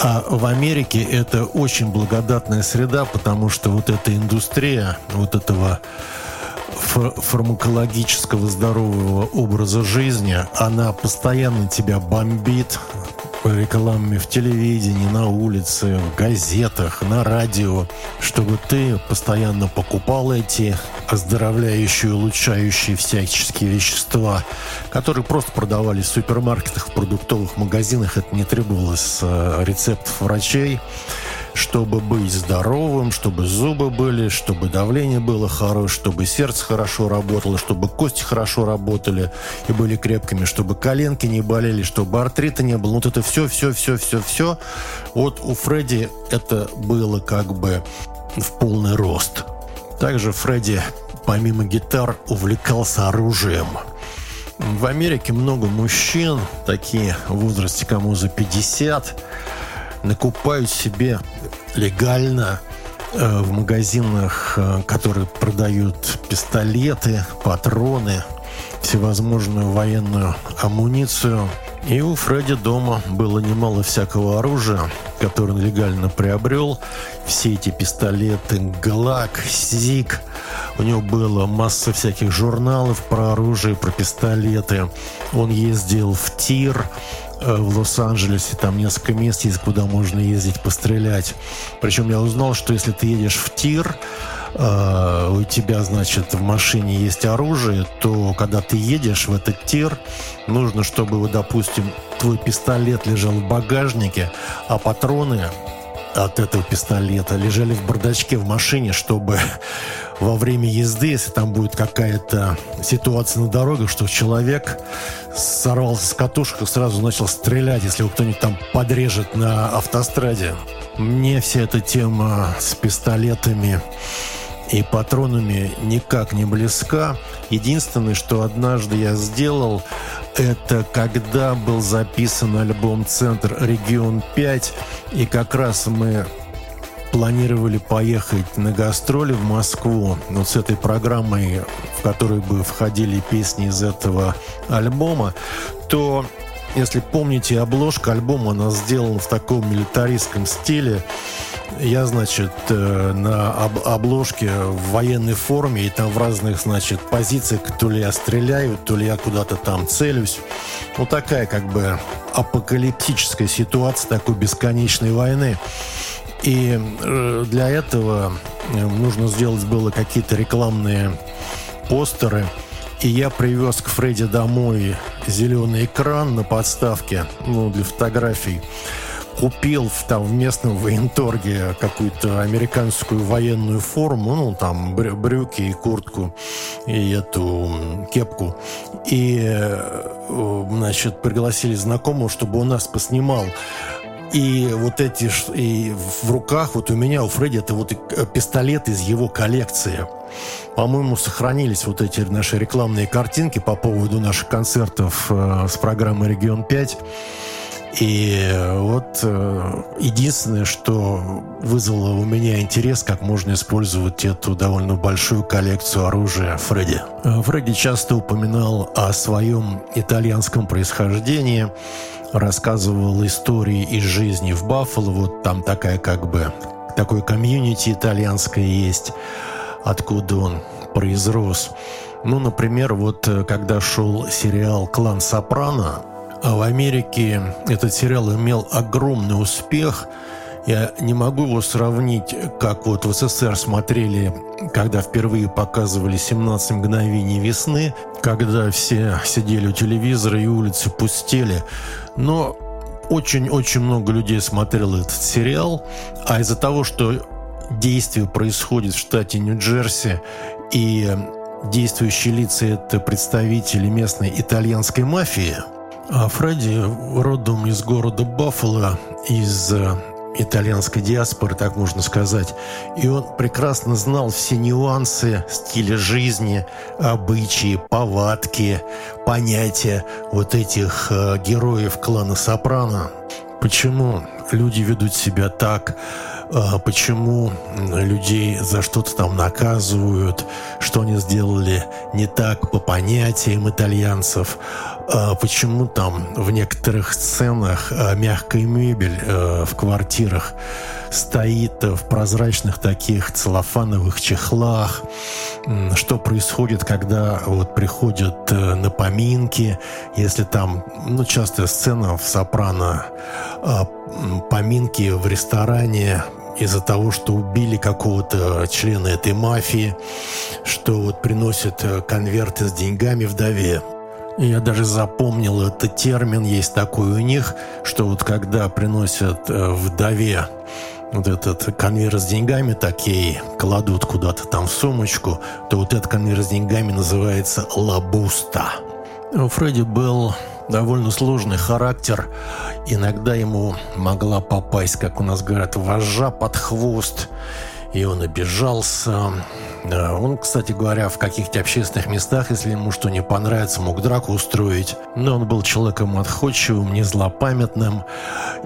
А в Америке это очень благодатная среда, потому что вот эта индустрия вот этого фармакологического здорового образа жизни, она постоянно тебя бомбит рекламами в телевидении, на улице, в газетах, на радио, чтобы ты постоянно покупал эти оздоровляющие, улучшающие всяческие вещества, которые просто продавались в супермаркетах, в продуктовых магазинах. Это не требовалось э, рецептов врачей чтобы быть здоровым, чтобы зубы были, чтобы давление было хорошее, чтобы сердце хорошо работало, чтобы кости хорошо работали и были крепкими, чтобы коленки не болели, чтобы артрита не было. Вот это все, все, все, все, все. Вот у Фредди это было как бы в полный рост. Также Фредди, помимо гитар, увлекался оружием. В Америке много мужчин, такие в возрасте кому за 50, накупают себе легально э, в магазинах, э, которые продают пистолеты, патроны, всевозможную военную амуницию. И у Фредди дома было немало всякого оружия. который он легально приобрел. Все эти пистолеты ГЛАК, ЗИГ. У него была масса всяких журналов про оружие, про пистолеты. Он ездил в ТИР, в Лос-Анджелесе, там несколько мест есть, куда можно ездить пострелять. Причем я узнал, что если ты едешь в ТИР, э, у тебя, значит, в машине есть оружие, то когда ты едешь в этот тир, нужно, чтобы, допустим, твой пистолет лежал в багажнике, а патроны от этого пистолета лежали в бардачке в машине, чтобы во время езды, если там будет какая-то ситуация на дорогах, что человек сорвался с катушек и сразу начал стрелять, если его кто-нибудь там подрежет на автостраде. Мне вся эта тема с пистолетами и патронами никак не близка. Единственное, что однажды я сделал, это когда был записан альбом «Центр Регион 5», и как раз мы планировали поехать на гастроли в Москву, вот с этой программой, в которой бы входили песни из этого альбома, то если помните, обложка альбома, она сделана в таком милитаристском стиле. Я, значит, э, на об обложке в военной форме, и там в разных, значит, позициях, то ли я стреляю, то ли я куда-то там целюсь. Ну, такая как бы апокалиптическая ситуация такой бесконечной войны. И э, для этого э, нужно сделать было какие-то рекламные постеры. И я привез к Фредди домой зеленый экран на подставке, ну, для фотографий купил в, там, в местном военторге какую-то американскую военную форму, ну, там, брюки и куртку, и эту кепку. И, э, значит, пригласили знакомого, чтобы он нас поснимал. И вот эти, и в руках, вот у меня, у Фредди, это вот пистолет из его коллекции. По-моему, сохранились вот эти наши рекламные картинки по поводу наших концертов э, с программы «Регион 5». И вот э, единственное, что вызвало у меня интерес, как можно использовать эту довольно большую коллекцию оружия Фредди. Э, Фредди часто упоминал о своем итальянском происхождении, рассказывал истории из жизни в Баффало. Вот там такая как бы такой комьюнити итальянское есть, откуда он произрос. Ну, например, вот э, когда шел сериал «Клан Сопрано», а в Америке этот сериал имел огромный успех. Я не могу его сравнить, как вот в СССР смотрели, когда впервые показывали «17 мгновений весны», когда все сидели у телевизора и улицы пустели. Но очень-очень много людей смотрело этот сериал, а из-за того, что действие происходит в штате Нью-Джерси, и действующие лица – это представители местной итальянской мафии – а Фредди родом из города Баффало, из э, итальянской диаспоры, так можно сказать. И он прекрасно знал все нюансы стиля жизни, обычаи, повадки, понятия вот этих э, героев клана Сопрано. Почему люди ведут себя так, а, почему людей за что-то там наказывают, что они сделали не так по понятиям итальянцев, почему там в некоторых сценах а, мягкая мебель в квартирах стоит в прозрачных таких целлофановых чехлах, что происходит, когда вот приходят э, на поминки, если там, ну, частая сцена в «Сопрано», поминки в ресторане, из-за того, что убили какого-то члена этой мафии, что вот приносят э, конверты с деньгами вдове. Я даже запомнил этот термин, есть такой у них, что вот когда приносят э, вдове вот этот конверт с деньгами такие кладут куда-то там в сумочку, то вот этот конверт с деньгами называется лабуста. У Фредди был довольно сложный характер. Иногда ему могла попасть, как у нас говорят, вожжа под хвост. И он обижался. Он, кстати говоря, в каких-то общественных местах, если ему что не понравится, мог драку устроить. Но он был человеком отходчивым, не злопамятным.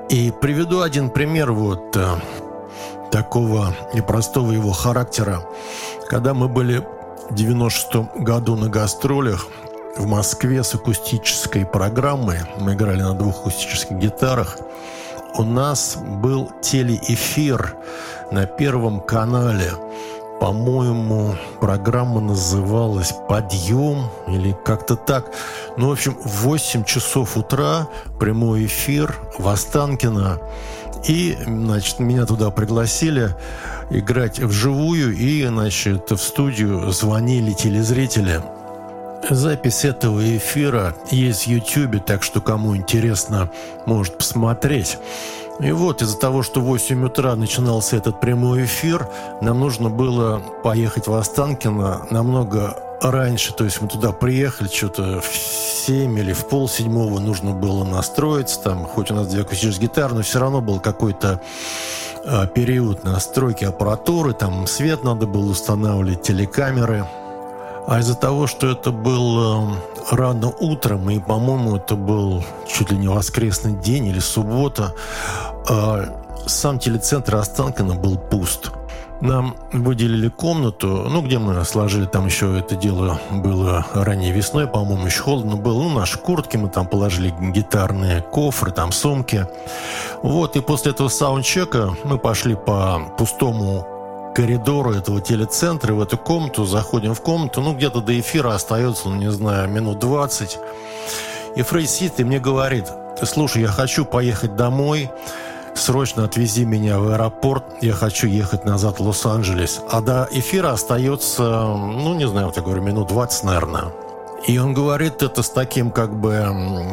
И приведу один пример вот э, такого непростого его характера. Когда мы были в 96 году на гастролях, в Москве с акустической программой. Мы играли на двух акустических гитарах. У нас был телеэфир на Первом канале. По-моему, программа называлась «Подъем» или как-то так. Ну, в общем, в 8 часов утра прямой эфир в Останкино. И, значит, меня туда пригласили играть вживую, и, значит, в студию звонили телезрители. Запись этого эфира есть в Ютьюбе, так что кому интересно, может посмотреть. И вот из-за того, что в 8 утра начинался этот прямой эфир, нам нужно было поехать в Останкино намного раньше, то есть мы туда приехали, что-то в 7 или в пол седьмого нужно было настроиться, там, хоть у нас две акустические гитары, но все равно был какой-то э, период настройки аппаратуры, там свет надо было устанавливать, телекамеры. А из-за того, что это был э, рано утром, и, по-моему, это был чуть ли не воскресный день или суббота, э, сам телецентр Останкино был пуст – нам выделили комнату, ну, где мы сложили, там еще это дело было ранней весной, по-моему, еще холодно было. Ну, наши куртки мы там положили, гитарные кофры, там сумки. Вот, и после этого саундчека мы пошли по пустому коридору этого телецентра, в эту комнату, заходим в комнату, ну, где-то до эфира остается, ну, не знаю, минут 20. И Фрей сидит и мне говорит, слушай, я хочу поехать домой, срочно отвези меня в аэропорт, я хочу ехать назад в Лос-Анджелес. А до эфира остается, ну, не знаю, вот я говорю, минут 20, наверное. И он говорит это с таким, как бы,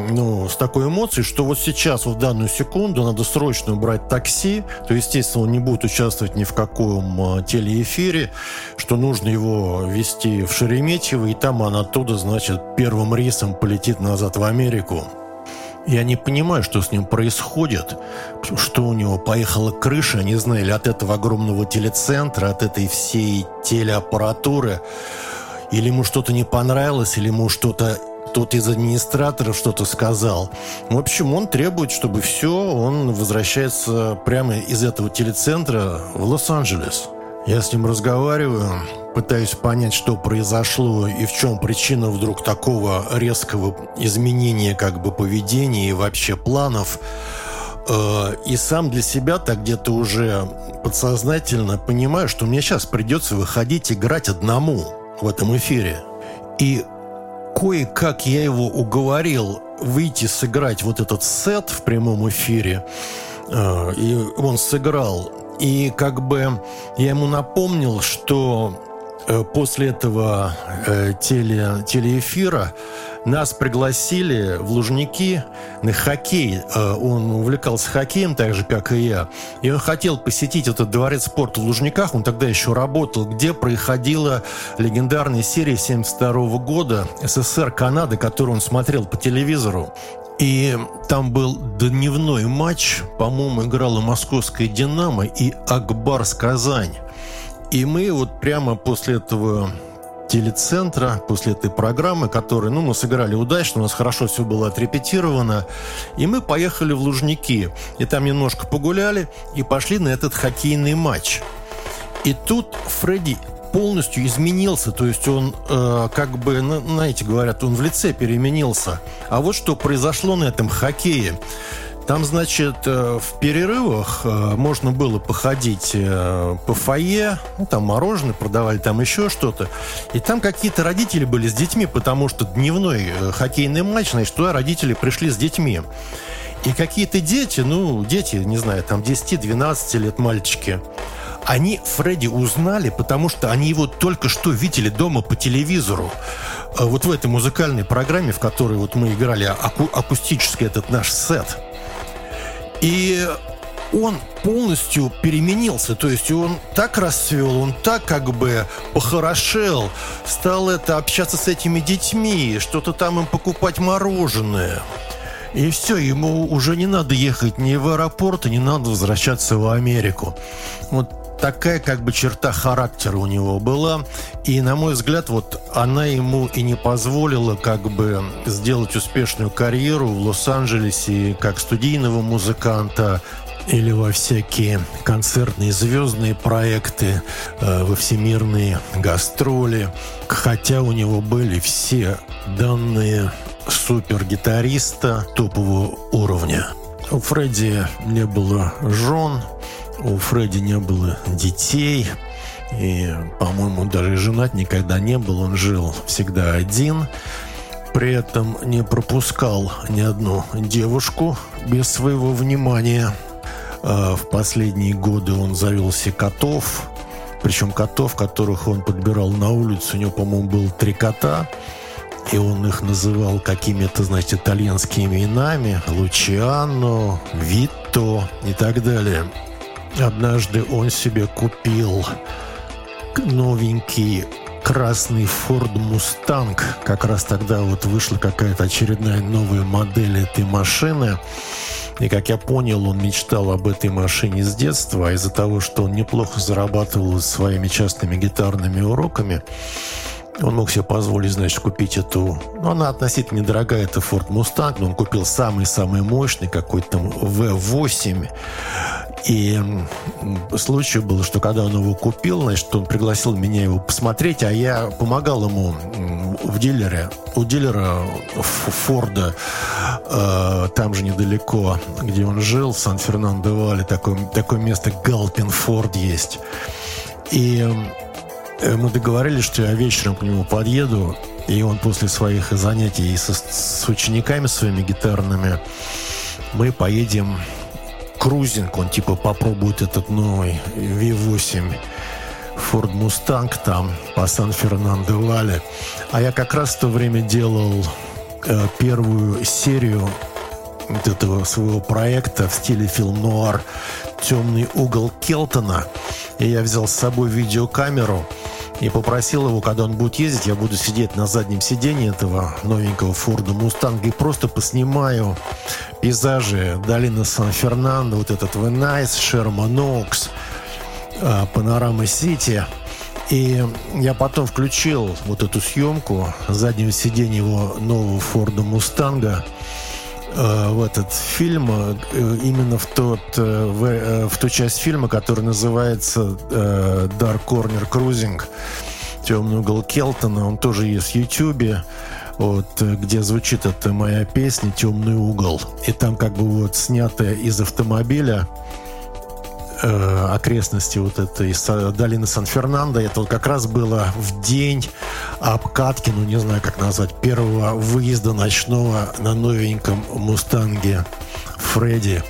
ну, с такой эмоцией, что вот сейчас, в данную секунду, надо срочно брать такси, то, естественно, он не будет участвовать ни в каком телеэфире, что нужно его вести в Шереметьево, и там он оттуда, значит, первым рейсом полетит назад в Америку. Я не понимаю, что с ним происходит, что у него поехала крыша, не знаю, или от этого огромного телецентра, от этой всей телеаппаратуры, или ему что-то не понравилось, или ему что-то тот из администраторов что-то сказал. В общем, он требует, чтобы все, он возвращается прямо из этого телецентра в Лос-Анджелес. Я с ним разговариваю, пытаюсь понять, что произошло и в чем причина вдруг такого резкого изменения как бы поведения и вообще планов. Э, и сам для себя так где-то уже подсознательно понимаю, что мне сейчас придется выходить играть одному в этом эфире. И кое-как я его уговорил выйти сыграть вот этот сет в прямом эфире. Э, и он сыграл и как бы я ему напомнил, что э, после этого э, теле, телеэфира нас пригласили в Лужники на хоккей. Э, он увлекался хоккеем так же, как и я. И он хотел посетить этот дворец спорта в Лужниках. Он тогда еще работал, где происходила легендарная серия 1972 года СССР Канады, которую он смотрел по телевизору. И там был дневной матч, по-моему, играла московская «Динамо» и «Акбарс Казань». И мы вот прямо после этого телецентра, после этой программы, которую, ну, мы сыграли удачно, у нас хорошо все было отрепетировано, и мы поехали в Лужники. И там немножко погуляли и пошли на этот хоккейный матч. И тут Фредди полностью изменился, то есть он э, как бы, знаете, говорят, он в лице переменился. А вот что произошло на этом хоккее. Там, значит, э, в перерывах э, можно было походить э, по фойе, ну, там мороженое продавали, там еще что-то. И там какие-то родители были с детьми, потому что дневной хоккейный матч, значит, туда родители пришли с детьми. И какие-то дети, ну, дети, не знаю, там 10-12 лет мальчики, они Фредди узнали, потому что они его только что видели дома по телевизору. Вот в этой музыкальной программе, в которой вот мы играли аку акустический этот наш сет. И он полностью переменился. То есть он так расцвел, он так как бы похорошел, стал это общаться с этими детьми, что-то там им покупать мороженое. И все, ему уже не надо ехать ни в аэропорт, не надо возвращаться в Америку. Вот такая как бы черта характера у него была. И, на мой взгляд, вот она ему и не позволила как бы сделать успешную карьеру в Лос-Анджелесе как студийного музыканта, или во всякие концертные звездные проекты, э, во всемирные гастроли. Хотя у него были все данные супер-гитариста топового уровня. У Фредди не было жен, у Фредди не было детей. И, по-моему, даже женат никогда не был. Он жил всегда один. При этом не пропускал ни одну девушку без своего внимания. А в последние годы он завел себе котов. Причем котов, которых он подбирал на улицу. У него, по-моему, было три кота. И он их называл какими-то, значит, итальянскими именами. Лучиано, Витто и так далее. Однажды он себе купил новенький красный Ford Mustang. Как раз тогда вот вышла какая-то очередная новая модель этой машины. И, как я понял, он мечтал об этой машине с детства, а из-за того, что он неплохо зарабатывал своими частными гитарными уроками, он мог себе позволить, значит, купить эту... Ну, она относительно недорогая, это Ford Mustang, но он купил самый-самый мощный, какой-то там V8. И случай был, что когда он его купил, значит, он пригласил меня его посмотреть, а я помогал ему в дилере. У дилера Форда, э, там же недалеко, где он жил, в Сан-Фернандо-Вале, такое, такое место Галпин Форд есть. И мы договорились, что я вечером к нему подъеду, и он после своих занятий со, с учениками своими гитарными мы поедем крузинг, он типа попробует этот новый V8 Ford Mustang там по Сан-Фернандо- Valley. А я как раз в то время делал э, первую серию вот этого своего проекта в стиле фильм-нуар «Темный угол Келтона». И я взял с собой видеокамеру и попросил его, когда он будет ездить, я буду сидеть на заднем сиденье этого новенького Форда Мустанга и просто поснимаю пейзажи долины Сан-Фернандо, вот этот Van Nuys, Sherman Oaks, Панорама Сити. И я потом включил вот эту съемку заднего сиденья его нового Форда Мустанга – Э, в этот фильм, э, именно в, тот, э, в, в ту часть фильма, которая называется Dark Corner Cruising, темный угол Келтона, он тоже есть в Ютьюбе, вот, где звучит эта моя песня «Темный угол». И там как бы вот снятая из автомобиля э, окрестности вот этой долины Сан-Фернандо. Это вот как раз было в день обкатки, ну не знаю как назвать, первого выезда ночного на новеньком Мустанге Фредди.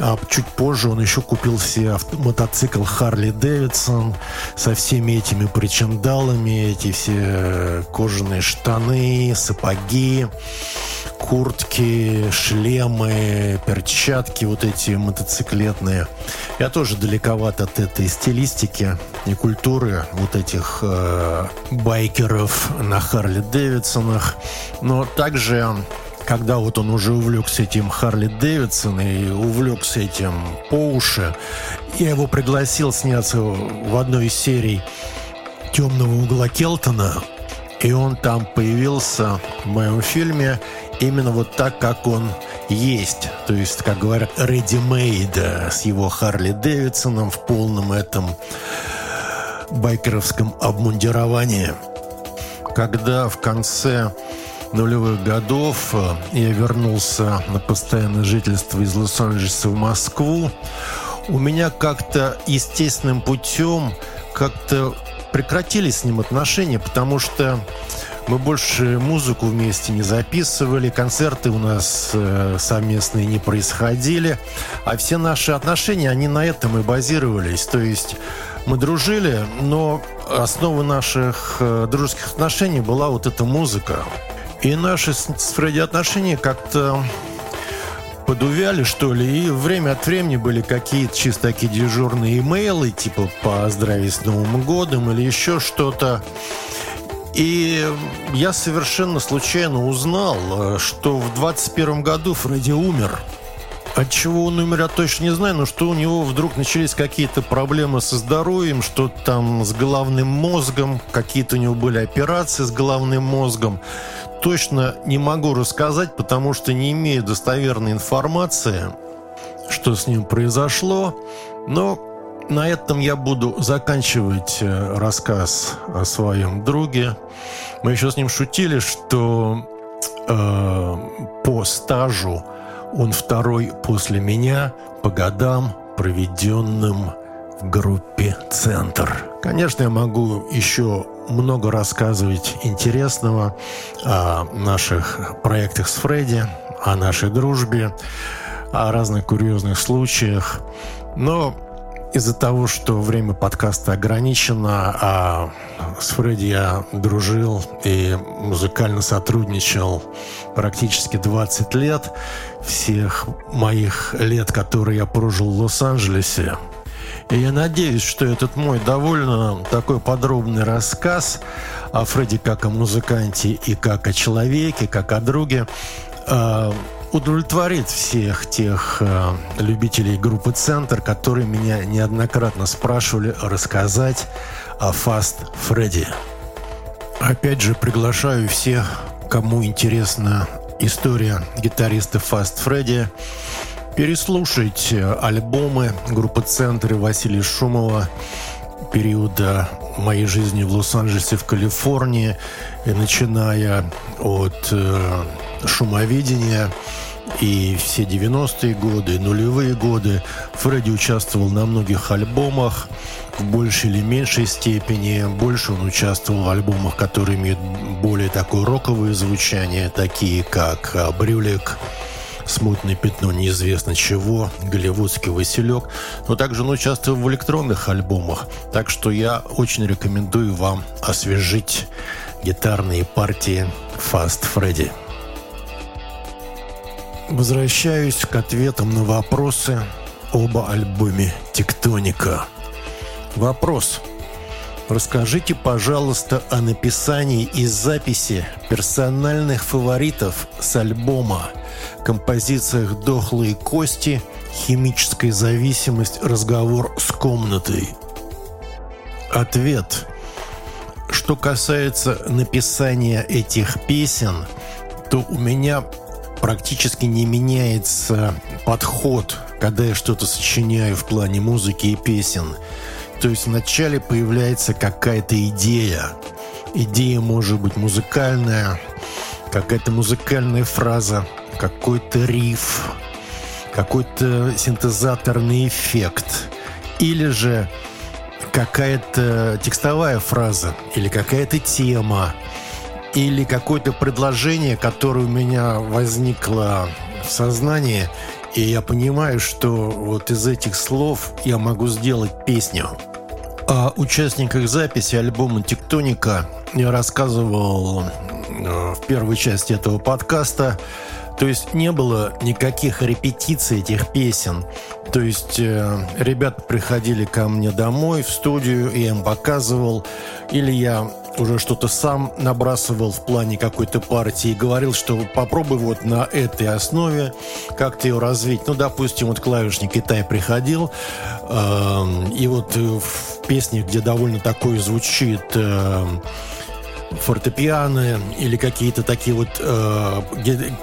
А чуть позже он еще купил себе мотоцикл Харли Дэвидсон со всеми этими причандалами, эти все кожаные штаны, сапоги куртки, шлемы, перчатки вот эти мотоциклетные. Я тоже далековат от этой стилистики и культуры вот этих э, байкеров на Харли Дэвидсонах. Но также когда вот он уже увлекся этим Харли Дэвидсон и увлекся этим по уши, я его пригласил сняться в одной из серий «Темного угла Келтона», и он там появился в моем фильме именно вот так, как он есть. То есть, как говорят, ready-made с его Харли Дэвидсоном в полном этом байкеровском обмундировании. Когда в конце нулевых годов я вернулся на постоянное жительство из Лос-Анджелеса в Москву, у меня как-то естественным путем как-то прекратились с ним отношения, потому что мы больше музыку вместе не записывали, концерты у нас э, совместные не происходили, а все наши отношения, они на этом и базировались. То есть мы дружили, но основа наших э, дружеских отношений была вот эта музыка. И наши с, Фредди отношения как-то подувяли, что ли, и время от времени были какие-то чисто такие дежурные имейлы, типа «поздравить с Новым годом» или еще что-то. И я совершенно случайно узнал, э, что в 21 году Фредди умер. От чего он умер, я точно не знаю, но что у него вдруг начались какие-то проблемы со здоровьем, что там с головным мозгом, какие-то у него были операции с головным мозгом. Точно не могу рассказать, потому что не имею достоверной информации, что с ним произошло. Но на этом я буду заканчивать э, рассказ о своем друге. Мы еще с ним шутили, что э, по стажу Он второй после меня по годам, проведенным в группе «Центр». Конечно, я могу еще много рассказывать интересного о наших проектах с Фредди, о нашей дружбе, о разных курьезных случаях. Но из-за того, что время подкаста ограничено, а с Фредди я дружил и музыкально сотрудничал практически 20 лет, всех моих лет, которые я прожил в Лос-Анджелесе, и я надеюсь, что этот мой довольно такой подробный рассказ о Фредди как о музыканте и как о человеке, как о друге, э, удовлетворит всех тех э, любителей группы «Центр», которые меня неоднократно спрашивали рассказать о «Фаст Фредди». Опять же, приглашаю всех, кому интересна история гитариста «Фаст Фредди», переслушать альбомы группы «Центр» Василия Шумова периода моей жизни в Лос-Анджелесе, в Калифорнии, и начиная от э, шумовидения и все 90-е годы, нулевые годы. Фредди участвовал на многих альбомах в большей или меньшей степени. Больше он участвовал в альбомах, которые имеют более такое роковое звучание, такие как «Брюлик», «Смутное пятно неизвестно чего», «Голливудский Василек», но также он участвовал в электронных альбомах. Так что я очень рекомендую вам освежить гитарные партии «Fast Freddy». Возвращаюсь к ответам на вопросы об альбоме «Тектоника». Вопрос. Расскажите, пожалуйста, о написании и записи персональных фаворитов с альбома, композициях «Дохлые кости», «Химическая зависимость», «Разговор с комнатой». Ответ. Что касается написания этих песен, то у меня практически не меняется подход, когда я что-то сочиняю в плане музыки и песен. То есть вначале появляется какая-то идея. Идея может быть музыкальная, какая-то музыкальная фраза, какой-то риф, какой-то синтезаторный эффект. Или же какая-то текстовая фраза или какая-то тема или какое-то предложение, которое у меня возникло в сознании, и я понимаю, что вот из этих слов я могу сделать песню. О участниках записи альбома «Тектоника» я рассказывал э, в первой части этого подкаста. То есть не было никаких репетиций этих песен. То есть э, ребята приходили ко мне домой в студию, я им показывал. Или я уже что-то сам набрасывал в плане какой-то партии и говорил, что попробуй вот на этой основе как-то ее развить. Ну, допустим, вот клавишник Китай приходил, э, и вот в песне, где довольно такое звучит... Э, фортепиано или какие-то такие вот э,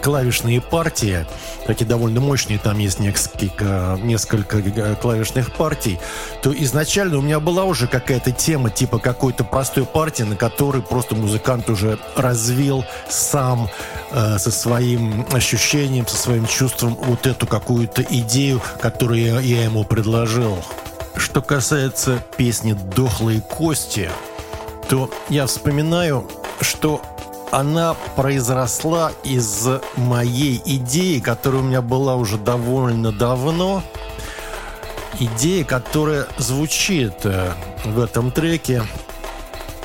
клавишные партии, такие довольно мощные, там есть несколько, несколько клавишных партий, то изначально у меня была уже какая-то тема типа какой-то простой партии, на которой просто музыкант уже развил сам э, со своим ощущением, со своим чувством вот эту какую-то идею, которую я, я ему предложил. Что касается песни «Дохлые кости», то я вспоминаю, что она произросла из моей идеи, которая у меня была уже довольно давно. Идея, которая звучит э, в этом треке.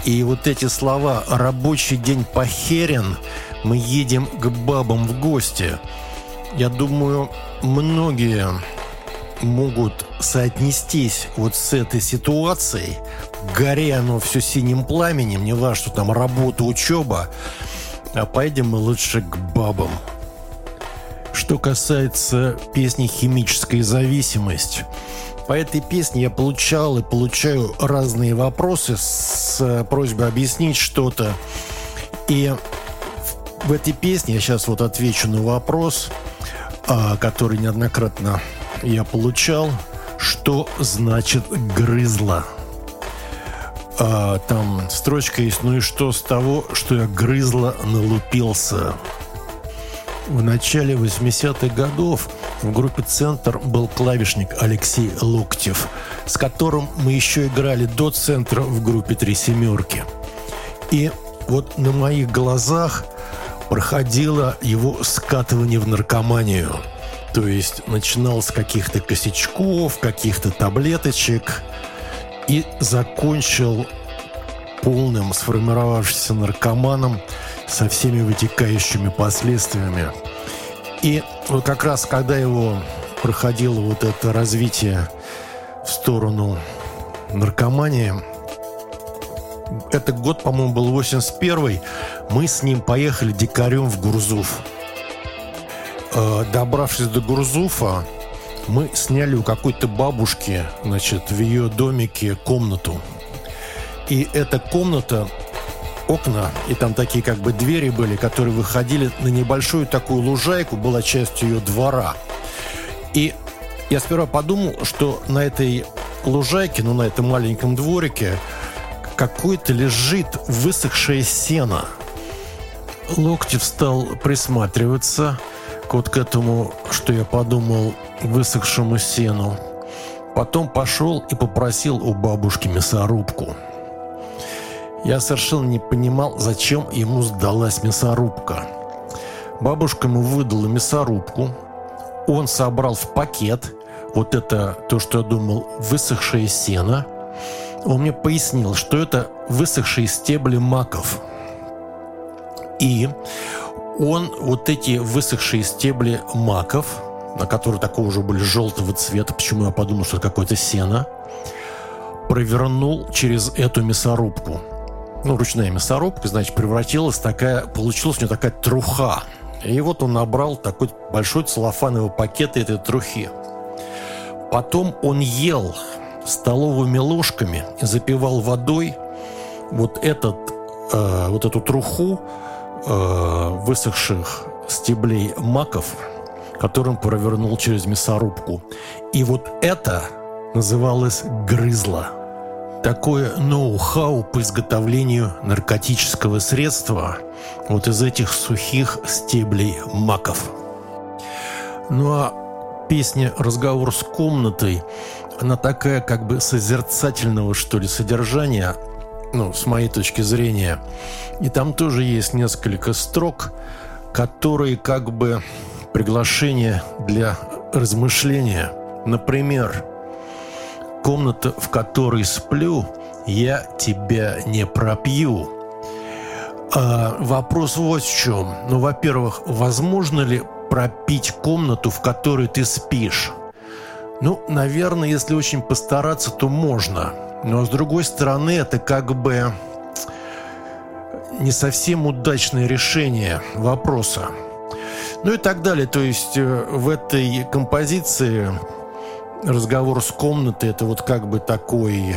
И вот эти слова «рабочий день похерен», «мы едем к бабам в гости». Я думаю, многие могут соотнестись вот с этой ситуацией, горе оно все синим пламенем, не важно, что там работа, учеба, а пойдем мы лучше к бабам. Что касается песни «Химическая зависимость», по этой песне я получал и получаю разные вопросы с просьбой объяснить что-то. И в этой песне я сейчас вот отвечу на вопрос, а, который неоднократно я получал, что значит «грызла». А, там строчка есть, ну и что с того, что я грызла, налупился. В начале 80-х годов в группе «Центр» был клавишник Алексей Локтев, с которым мы еще играли до «Центра» в группе «Три семерки». И вот на моих глазах проходило его скатывание в наркоманию. То есть начинал с каких-то косячков, каких-то таблеточек и закончил полным сформировавшимся наркоманом со всеми вытекающими последствиями. И вот как раз когда его проходило вот это развитие в сторону наркомании, это год, по-моему, был 81-й, мы с ним поехали дикарем в Гурзуф. Э, добравшись до Гурзуфа, мы сняли у какой-то бабушки, значит, в ее домике комнату. И эта комната окна, и там такие как бы двери были, которые выходили на небольшую такую лужайку, была частью ее двора. И я сперва подумал, что на этой лужайке, ну на этом маленьком дворике, какое-то лежит высохшее сено. Локтев стал присматриваться вот к этому, что я подумал, высохшему сену. Потом пошел и попросил у бабушки мясорубку – я совершенно не понимал, зачем ему сдалась мясорубка. Бабушка ему выдала мясорубку. Он собрал в пакет вот это, то, что я думал, высохшее сено. Он мне пояснил, что это высохшие стебли маков. И он вот эти высохшие стебли маков, на которые такого уже были желтого цвета, почему я подумал, что это какое-то сено, провернул через эту мясорубку – ну, ручная мясорубка, значит, превратилась такая, получилась у него такая труха. И вот он набрал такой большой целлофановый пакет этой трухи. Потом он ел столовыми ложками запивал водой вот, этот, э, вот эту труху э, высохших стеблей маков, которым провернул через мясорубку. И вот это называлось грызло такое ноу-хау по изготовлению наркотического средства вот из этих сухих стеблей маков. Ну а песня «Разговор с комнатой» она такая как бы созерцательного, что ли, содержания, ну, с моей точки зрения. И там тоже есть несколько строк, которые как бы приглашение для размышления. Например, Комната, в которой сплю, я тебя не пропью. А, вопрос вот в чем. Ну, во-первых, возможно ли пропить комнату, в которой ты спишь? Ну, наверное, если очень постараться, то можно. Но с другой стороны, это как бы не совсем удачное решение вопроса. Ну и так далее. То есть э, в этой композиции разговор с комнатой это вот как бы такой,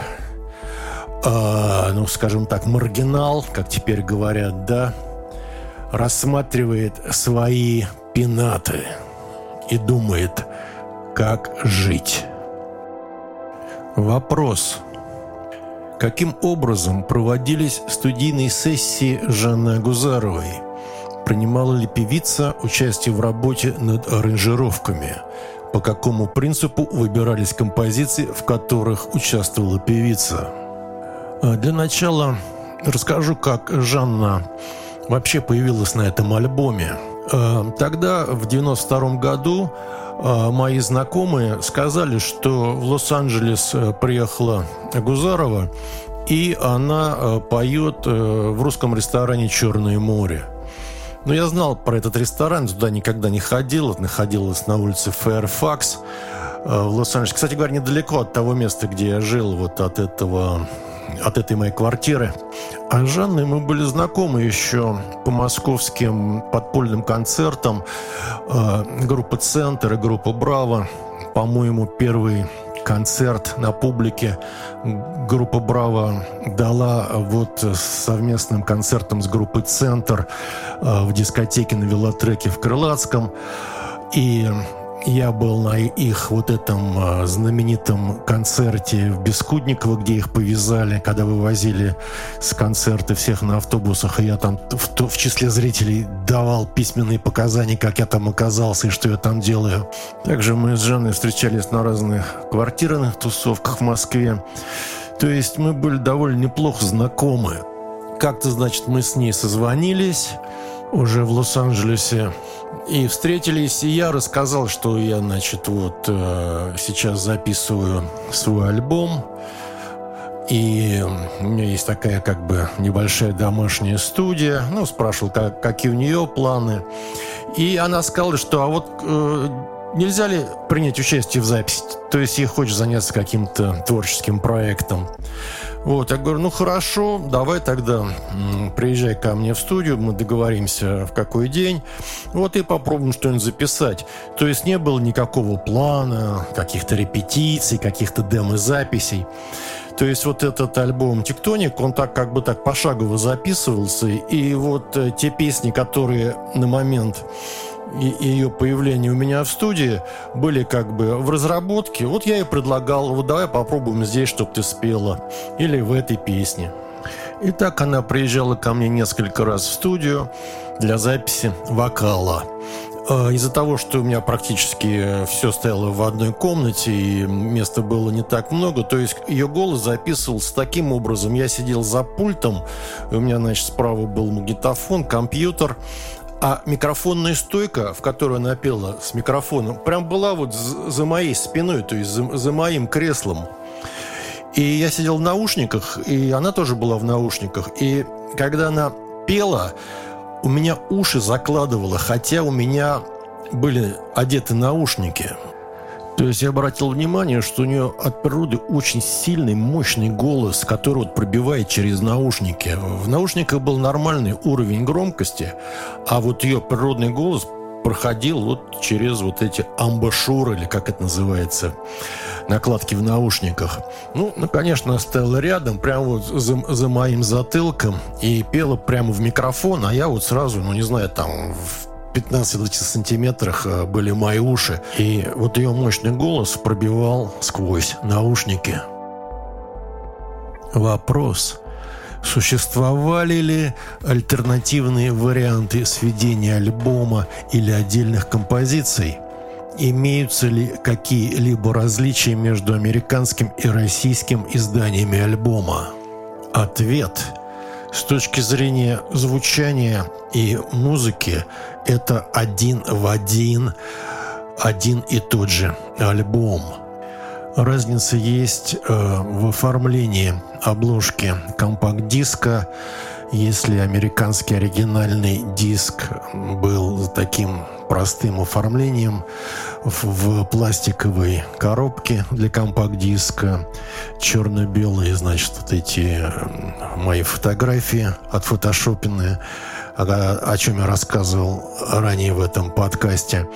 э, ну, скажем так, маргинал, как теперь говорят, да, рассматривает свои пенаты и думает, как жить. Вопрос. Каким образом проводились студийные сессии Жанны Агузаровой? Принимала ли певица участие в работе над аранжировками – по какому принципу выбирались композиции, в которых участвовала певица. А, для начала расскажу, как Жанна вообще появилась на этом альбоме. А, тогда, в 92 году, а, мои знакомые сказали, что в Лос-Анджелес э, приехала Гузарова, и она э, поет э, в русском ресторане «Черное море». Но я знал про этот ресторан, туда никогда не ходил. Это находилось на улице Фэрфакс э, в Лос-Анджелесе. Кстати говоря, недалеко от того места, где я жил, вот от этого от этой моей квартиры. А с Жанной мы были знакомы еще по московским подпольным концертам. Э, группа «Центр» и группа «Браво». По-моему, первый концерт на публике группа «Браво» дала вот совместным концертом с группой «Центр» э, в дискотеке на велотреке в Крылатском. И я был на их вот этом а, знаменитом концерте в Бескудниково, где их повязали, когда вывозили с концерта всех на автобусах, и я там в, в числе зрителей давал письменные показания, как я там оказался и что я там делаю. Также мы с Жанной встречались на разных квартирных тусовках в Москве. То есть мы были довольно неплохо знакомы. Как-то, значит, мы с ней созвонились уже в Лос-Анджелесе и встретились, и я рассказал, что я, значит, вот э, сейчас записываю свой альбом, и у меня есть такая как бы небольшая домашняя студия. Ну, спрашивал, как, какие у нее планы. И она сказала, что а вот э, нельзя ли принять участие в записи? То есть ей хочешь заняться каким-то творческим проектом. Вот, я говорю, ну хорошо, давай тогда приезжай ко мне в студию, мы договоримся в какой день, вот и попробуем что-нибудь записать. То есть не было никакого плана, каких-то репетиций, каких-то демо-записей. То есть вот этот альбом «Тектоник», он так как бы так пошагово записывался, и вот э, те песни, которые на момент и ее появление у меня в студии были как бы в разработке. Вот я и предлагал, вот давай попробуем здесь, чтобы ты спела. Или в этой песне. И так она приезжала ко мне несколько раз в студию для записи вокала. А, из-за того, что у меня практически все стояло в одной комнате и места было не так много, то есть ее голос записывался таким образом. Я сидел за пультом, у меня, значит, справа был магнитофон, компьютер, а микрофонная стойка, в которую она пела с микрофоном, прям была вот за моей спиной, то есть за, за моим креслом. И я сидел в наушниках, и она тоже была в наушниках. И когда она пела, у меня уши закладывало, хотя у меня были одеты наушники. То есть я обратил внимание, что у нее от природы очень сильный, мощный голос, который вот пробивает через наушники. В наушниках был нормальный уровень громкости, а вот ее природный голос проходил вот через вот эти амбашуры, или как это называется, накладки в наушниках. Ну, ну конечно, стояла рядом, прямо вот за, за моим затылком и пела прямо в микрофон, а я вот сразу, ну, не знаю, там в 15-20 сантиметрах э, были мои уши. И вот ее мощный голос пробивал сквозь наушники. Вопрос. Существовали ли альтернативные варианты сведения альбома или отдельных композиций? Имеются ли какие-либо различия между американским и российским изданиями альбома? Ответ – с точки зрения звучания и музыки это один в один, один и тот же альбом. Разница есть э, в оформлении обложки компакт-диска. Если американский оригинальный диск был таким простым оформлением в пластиковой коробке для компакт-диска, черно-белые, значит, вот эти мои фотографии отфотошопенные, о, о чем я рассказывал ранее в этом подкасте.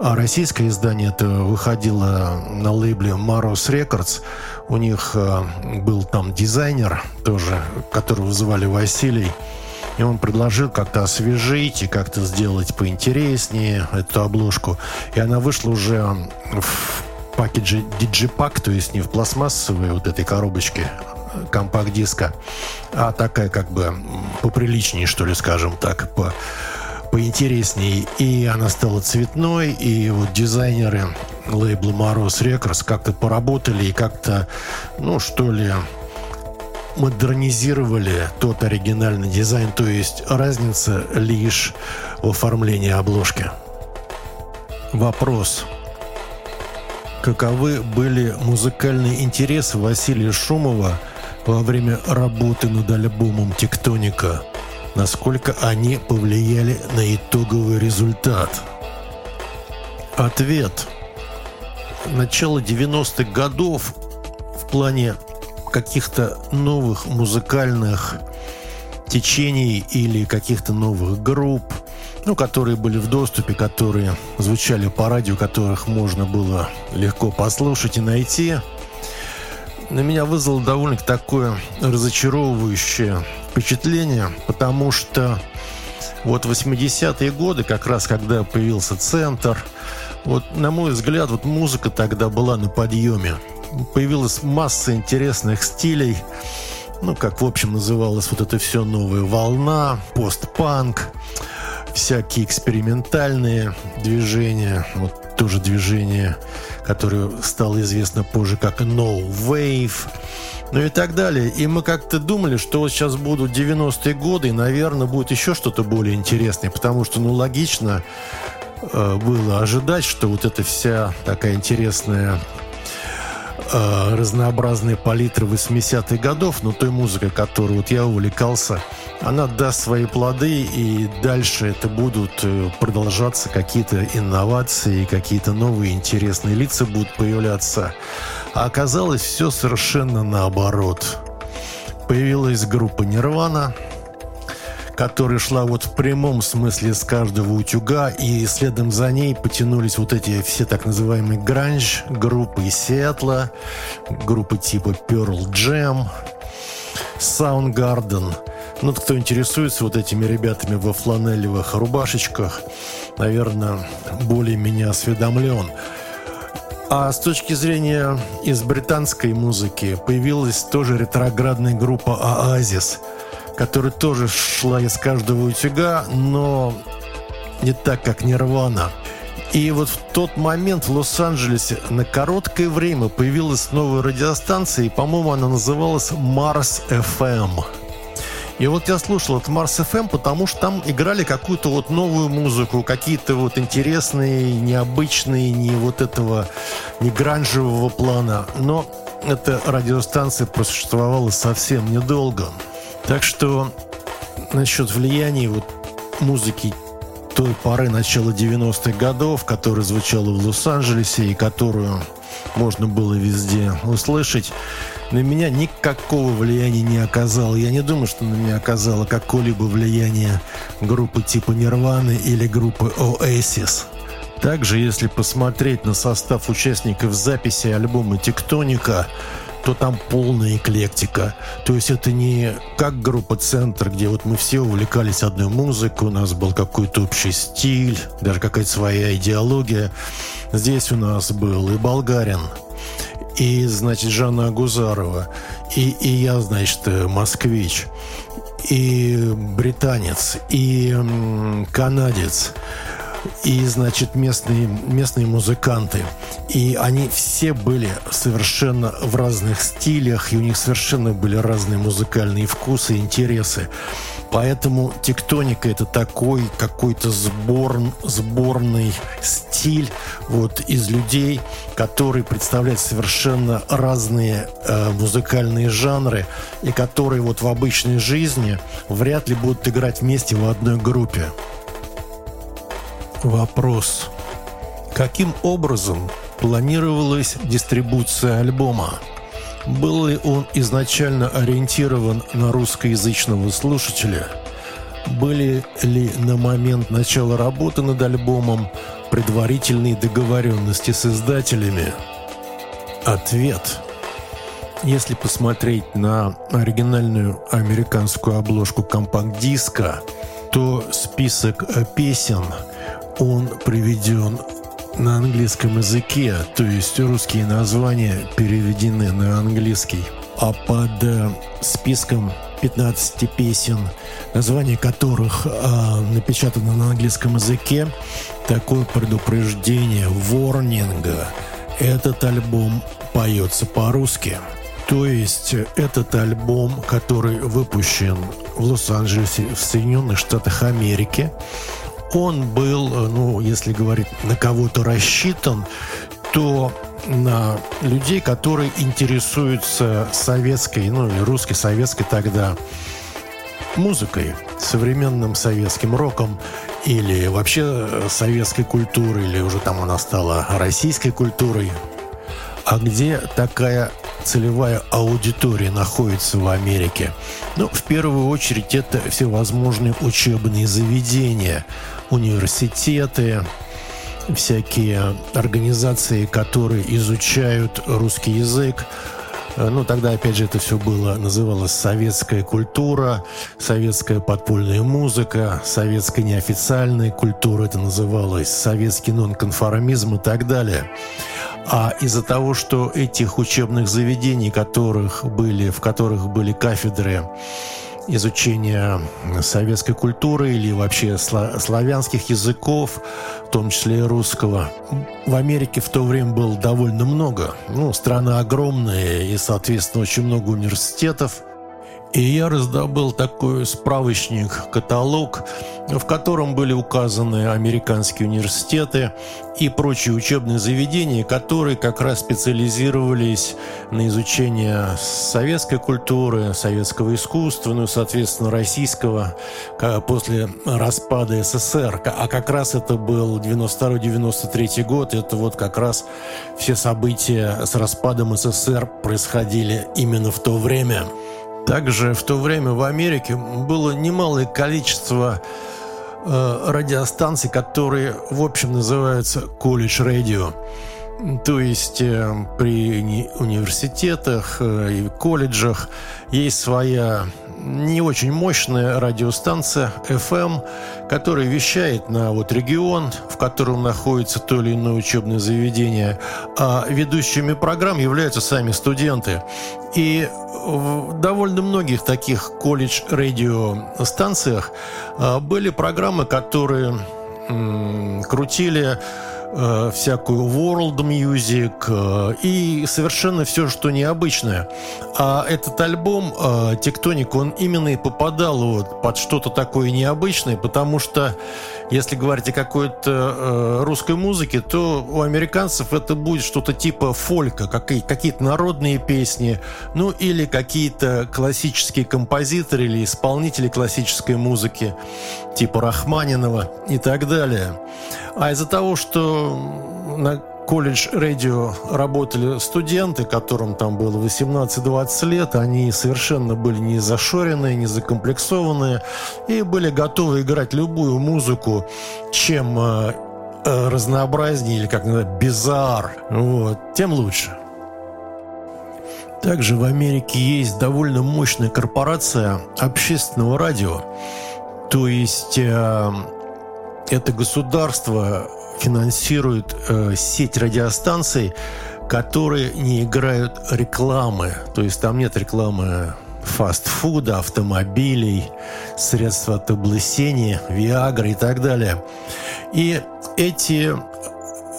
А российское издание это выходило на лейбле Maros Records. У них э, был там дизайнер тоже, которого звали Василий. И он предложил как-то освежить и как-то сделать поинтереснее эту обложку. И она вышла уже в пакетже Digipack, то есть не в пластмассовой вот этой коробочке компакт-диска, а такая как бы поприличнее, что ли, скажем так, по поинтереснее. И она стала цветной, и вот дизайнеры лейбла Мороз Records как-то поработали и как-то, ну, что ли, модернизировали тот оригинальный дизайн, то есть разница лишь в оформлении обложки. Вопрос. Каковы были музыкальные интересы Василия Шумова во время работы над альбомом «Тектоника»? Насколько они повлияли на итоговый результат? Ответ. Начало 90-х годов в плане каких-то новых музыкальных течений или каких-то новых групп, ну, которые были в доступе, которые звучали по радио, которых можно было легко послушать и найти, на меня вызвало довольно такое разочаровывающее впечатление, потому что вот 80-е годы, как раз когда появился центр, Вот, на мой взгляд, вот музыка тогда была на подъеме. Появилась масса интересных стилей, ну, как, в общем, называлось вот это все новая волна, постпанк, всякие экспериментальные движения, вот тоже движение, которое стало известно позже как No Wave, ну и так далее. И мы как-то думали, что вот сейчас будут 90-е годы, и, наверное, будет еще что-то более интересное, потому что, ну, логично э, было ожидать, что вот эта вся такая интересная э, разнообразные палитры 80-х годов, но той музыкой, которой вот я увлекался, она даст свои плоды, и дальше это будут э, продолжаться какие-то инновации, какие-то новые интересные лица будут появляться. А оказалось все совершенно наоборот. Появилась группа «Нирвана», которая шла вот в прямом смысле с каждого утюга, и следом за ней потянулись вот эти все так называемые гранж, группы из Сиэтла, группы типа Pearl Jam, Soundgarden. Ну, кто интересуется вот этими ребятами во фланелевых рубашечках, наверное, более меня осведомлен. А с точки зрения из британской музыки появилась тоже ретроградная группа «Оазис», которая тоже шла из каждого утюга, но не так, как «Нирвана». И вот в тот момент в Лос-Анджелесе на короткое время появилась новая радиостанция, и, по-моему, она называлась Mars FM. И вот я слушал от Mars FM, потому что там играли какую-то вот новую музыку, какие-то вот интересные, необычные, не вот этого, не гранжевого плана. Но эта радиостанция просуществовала совсем недолго. Так что насчет влияния вот музыки той поры начала 90-х годов, которая звучала в Лос-Анджелесе и которую можно было везде услышать, на меня никакого влияния не оказало. Я не думаю, что на меня оказало какое-либо влияние группы типа Нирваны или группы Oasis. Также, если посмотреть на состав участников записи альбома «Тектоника», то там полная эклектика. То есть это не как группа «Центр», где вот мы все увлекались одной музыкой, у нас был какой-то общий стиль, даже какая-то своя идеология. Здесь у нас был и болгарин, и, значит, Жанна Агузарова, и, и я, значит, москвич, и британец, и канадец, и, значит, местные, местные музыканты. И они все были совершенно в разных стилях, и у них совершенно были разные музыкальные вкусы, интересы. Поэтому тектоника это такой какой-то сбор, сборный стиль вот из людей, который представляет совершенно разные э, музыкальные жанры и которые вот в обычной жизни вряд ли будут играть вместе в одной группе. Вопрос. Каким образом планировалась дистрибуция альбома? Был ли он изначально ориентирован на русскоязычного слушателя? Были ли на момент начала работы над альбомом предварительные договоренности с издателями? Ответ. Если посмотреть на оригинальную американскую обложку компакт-диска, то список песен – он приведен на английском языке, то есть русские названия переведены на английский. А под э, списком 15 песен, названия которых э, напечатано на английском языке, такое предупреждение, ворнинга. Этот альбом поется по-русски. То есть этот альбом, который выпущен в Лос-Анджелесе в Соединенных Штатах Америки, он был, э, ну, если говорить, на кого-то рассчитан, то на людей, которые интересуются советской, ну, и русской, советской тогда музыкой, современным советским роком или вообще э, советской культурой, или уже там она стала российской культурой. А где такая целевая аудитория находится в Америке? Ну, в первую очередь, это всевозможные учебные заведения, университеты, всякие организации, которые изучают русский язык, Э, ну, тогда, опять же, это все было, называлось советская культура, советская подпольная музыка, советская неофициальная культура, это называлось советский нонконформизм и так далее. А из-за того, что этих учебных заведений, которых были, в которых были кафедры изучения советской культуры или вообще славянских языков, в том числе и русского. В Америке в то время было довольно много. Ну, страна огромная, и, соответственно, очень много университетов. И я раздобыл такой справочник, каталог, в котором были указаны американские университеты и прочие учебные заведения, которые как раз специализировались на изучении советской культуры, советского искусства, ну, соответственно, российского после распада СССР. А как раз это был 92-93 год, это вот как раз все события с распадом СССР происходили именно в то время. Также в то время в Америке было немалое количество э, радиостанций, которые, в общем, называются колледж радио. То есть э, при университетах э, и колледжах есть своя не очень мощная радиостанция FM, которая вещает на вот регион, в котором находится то или иное учебное заведение, а ведущими программ являются сами студенты. И в довольно многих таких колледж-радиостанциях а, были программы, которые крутили э, всякую world music э, и совершенно все, что необычное. А этот альбом э, «Тектоник», он именно и попадал вот под что-то такое необычное, потому что если говорить о какой-то русской музыке, то у американцев это будет что-то типа фолька, какие- какие-то народные песни, ну или какие-то классические композиторы или исполнители классической музыки, типа Рахманинова и так далее. А из-за того, что на колледж радио работали студенты, которым там было 18-20 лет, они совершенно были не зашоренные, не закомплексованные и были готовы играть любую музыку, чем э, э, разнообразнее или как называют, bizarre, вот, тем лучше. Также в Америке есть довольно мощная корпорация общественного радио. То есть э, это государство финансирует э, сеть радиостанций, которые не играют рекламы. То есть там нет рекламы фастфуда, автомобилей, средств от облысения, Виагры и так далее. И эти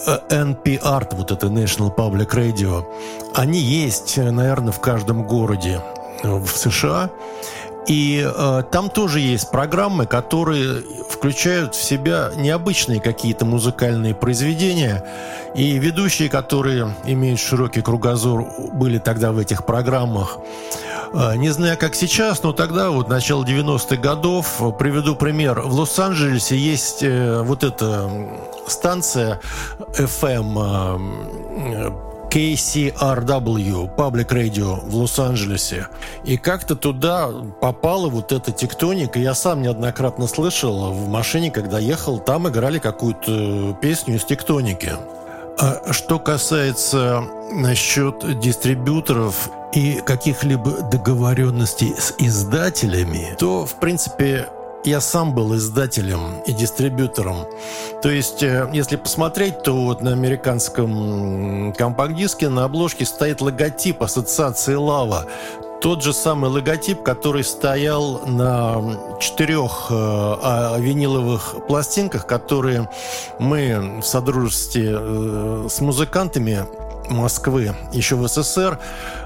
э, NPR, вот это National Public Radio, они есть, наверное, в каждом городе в США. И э, там тоже есть программы, которые включают в себя необычные какие-то музыкальные произведения. И ведущие, которые имеют широкий кругозор, были тогда в этих программах. Э, не знаю, как сейчас, но тогда, вот начало 90-х годов, приведу пример. В Лос-Анджелесе есть э, вот эта станция FM KCRW, Public Radio в Лос-Анджелесе. И как-то туда попала вот эта тектоника. Я сам неоднократно слышал в машине, когда ехал, там играли какую-то песню из тектоники. А что касается насчет дистрибьюторов и каких-либо договоренностей с издателями, то, в принципе, я сам был издателем и дистрибьютором. То есть, э, если посмотреть, то вот на американском компакт-диске на обложке стоит логотип ассоциации «Лава». Тот же самый логотип, который стоял на четырех э, а, виниловых пластинках, которые мы в содружестве э, с музыкантами Москвы еще в СССР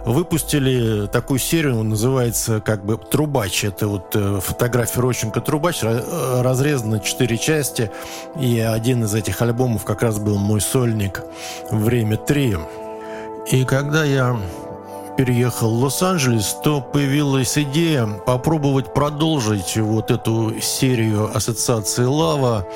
выпустили такую серию, называется как бы «Трубач». Это вот э, фотография Рощенко «Трубач», э, разрезана на четыре части. И один из этих альбомов как раз был мой сольник «Время 3». И когда я переехал в Лос-Анджелес, то появилась идея попробовать продолжить вот эту серию ассоциации «Лава»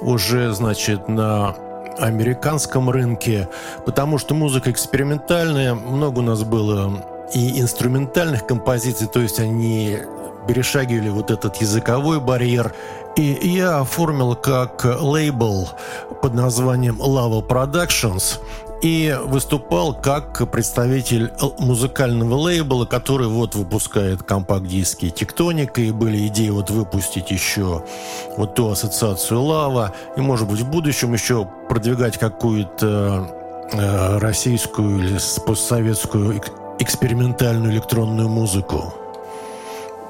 уже, значит, на американском рынке, потому что музыка экспериментальная, много у нас было и инструментальных композиций, то есть они перешагивали вот этот языковой барьер. И я оформил как лейбл под названием Lava Productions. И выступал как представитель музыкального лейбла, который вот выпускает компакт-диски «Тектоника», и были идеи вот выпустить еще вот ту ассоциацию «Лава», и, может быть, в будущем еще продвигать какую-то э, российскую или постсоветскую экспериментальную электронную музыку.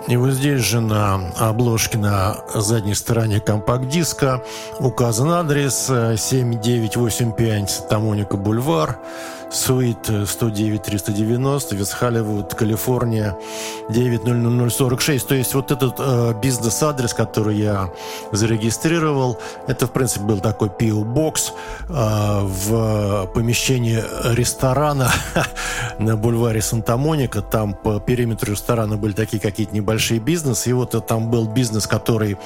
И вот здесь же на обложке на задней стороне компакт-диска указан адрес 7985 Тамоника Бульвар, Суит 109-390, Вест Холливуд, Калифорния, 90046. То есть вот этот э, бизнес-адрес, который я зарегистрировал, это, в принципе, был такой PO-бокс э, в помещении ресторана <laughs> на бульваре Санта-Моника. Там по периметру ресторана были такие какие-то небольшие бизнесы. И вот там был бизнес, который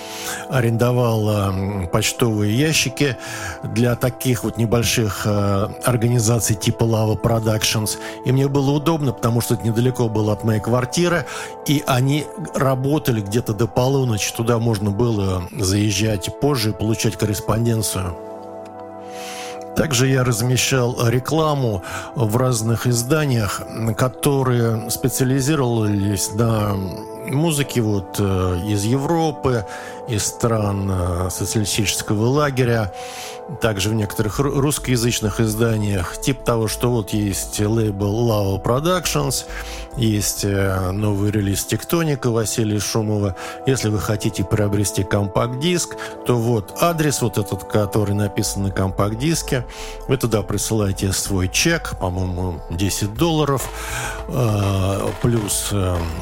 арендовал э, почтовые ящики для таких вот небольших э, организаций типа Lava Productions. И мне было удобно, потому что это недалеко было от моей квартиры. И они работали где-то до полуночи. Туда можно было заезжать позже и получать корреспонденцию. Также я размещал рекламу в разных изданиях, которые специализировались на музыке вот э, из Европы, из стран э, социалистического лагеря также в некоторых русскоязычных изданиях, типа того, что вот есть лейбл Lava Productions, есть э, новый релиз Тектоника Василия Шумова. Если вы хотите приобрести компакт-диск, то вот адрес вот этот, который написан на компакт-диске. Вы туда присылаете свой чек, по-моему, 10 долларов. Э, плюс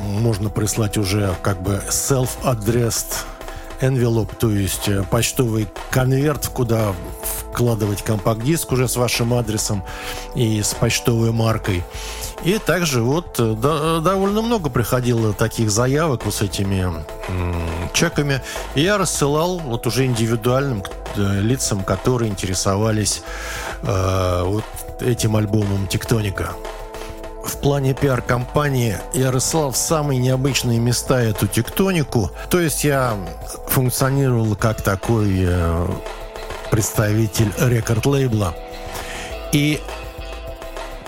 можно прислать уже как бы self-addressed envelope, то есть э, почтовый конверт, куда вкладывать компакт-диск уже с вашим адресом и с почтовой маркой. И также вот э, да, довольно много приходило таких заявок вот с этими чеками. И я рассылал вот уже индивидуальным э, лицам, которые интересовались э, вот этим альбомом «Тектоника» в плане пиар-компании я рассылал в самые необычные места эту тектонику. То есть я функционировал как такой э, представитель рекорд-лейбла. И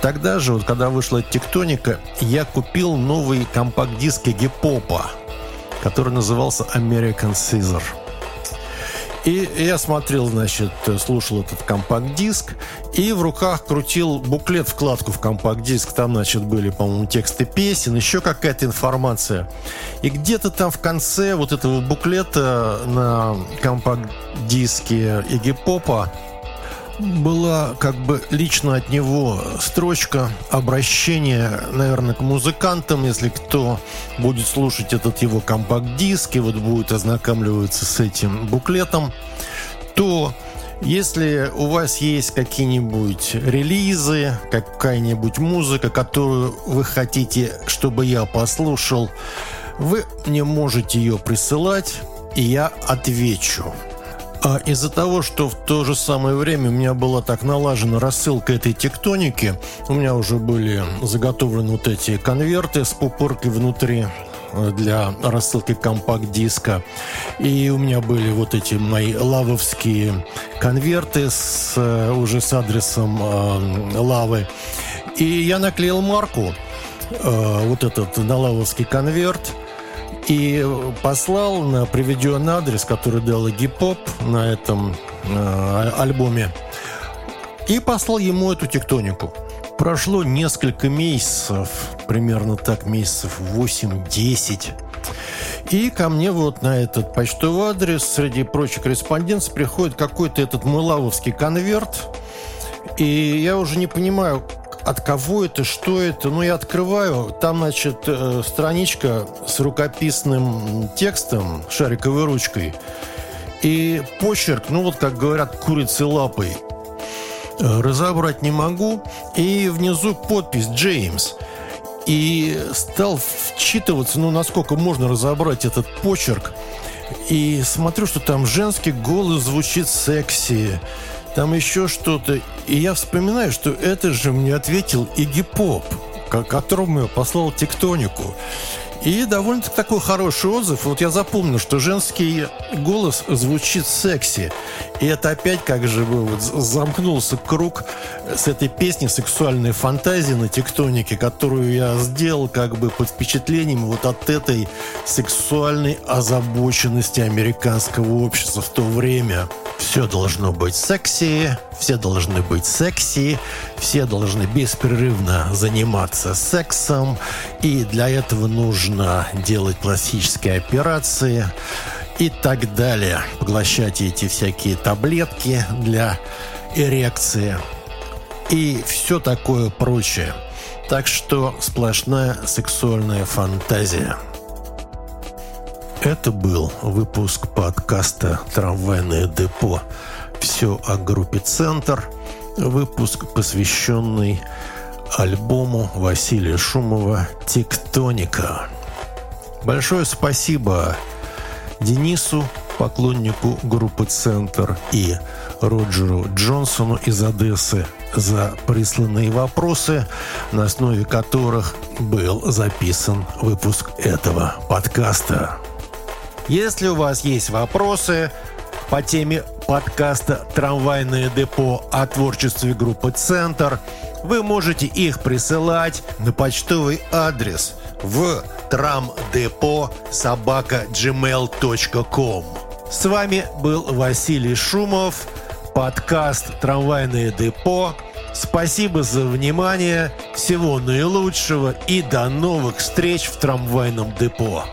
тогда же, вот когда вышла тектоника, я купил новый компакт-диск гипопа, который назывался American Caesar. И я смотрел, значит, слушал этот компакт-диск, и в руках крутил буклет, вкладку в компакт-диск. Там, значит, были, по-моему, тексты песен, еще какая-то информация. И где-то там в конце вот этого буклета на компакт-диске Игги Попа была как бы лично от него строчка обращения, наверное, к музыкантам, если кто будет слушать этот его компакт-диск и вот будет ознакомливаться с этим буклетом, то если у вас есть какие-нибудь релизы, какая-нибудь музыка, которую вы хотите, чтобы я послушал, вы мне можете ее присылать, и я отвечу. А из-за того, что в то же самое время у меня была так налажена рассылка этой тектоники, у меня уже были заготовлены вот эти конверты с пупыркой внутри э, для рассылки компакт-диска. И у меня были вот эти мои лавовские конверты с, э, уже с адресом э, лавы. И я наклеил марку, э, вот этот налавовский конверт – и послал на приведенный адрес, который дал Гипоп на этом э, альбоме, и послал ему эту тектонику. Прошло несколько месяцев, примерно так, месяцев 8-10. И ко мне вот на этот почтовый адрес среди прочих корреспонденций приходит какой-то этот мылавовский конверт. И я уже не понимаю, от кого это, что это. Ну, я открываю, там, значит, э, страничка с рукописным текстом, шариковой ручкой, и почерк, ну, вот, как говорят, курицы лапой. Э, разобрать не могу. И внизу подпись «Джеймс». И стал вчитываться, ну, насколько можно разобрать этот почерк. И смотрю, что там женский голос звучит секси там еще что-то. И я вспоминаю, что это же мне ответил Игги Поп, которому я послал тектонику. И довольно-таки такой хороший отзыв. Вот я запомнил, что женский голос звучит секси. И это опять как же вот замкнулся круг с этой песней «Сексуальные фантазии» на тектонике, которую я сделал как бы под впечатлением вот от этой сексуальной озабоченности американского общества в то время. Все должно быть секси, все должны быть секси, все должны беспрерывно заниматься сексом, и для этого нужно делать пластические операции и так далее. Поглощать эти всякие таблетки для эрекции и все такое прочее. Так что сплошная сексуальная фантазия. Это был выпуск подкаста «Трамвайное депо». Все о группе «Центр». Выпуск, посвященный альбому Василия Шумова «Тектоника». Большое спасибо Денису, поклоннику группы «Центр» и Роджеру Джонсону из Одессы за присланные вопросы, на основе которых был записан выпуск этого подкаста. Если у вас есть вопросы по теме подкаста «Трамвайное депо» о творчестве группы «Центр», вы можете их присылать на почтовый адрес в трамдепо собака gmail.com. С вами был Василий Шумов, подкаст «Трамвайное депо». Спасибо за внимание, всего наилучшего и до новых встреч в трамвайном депо.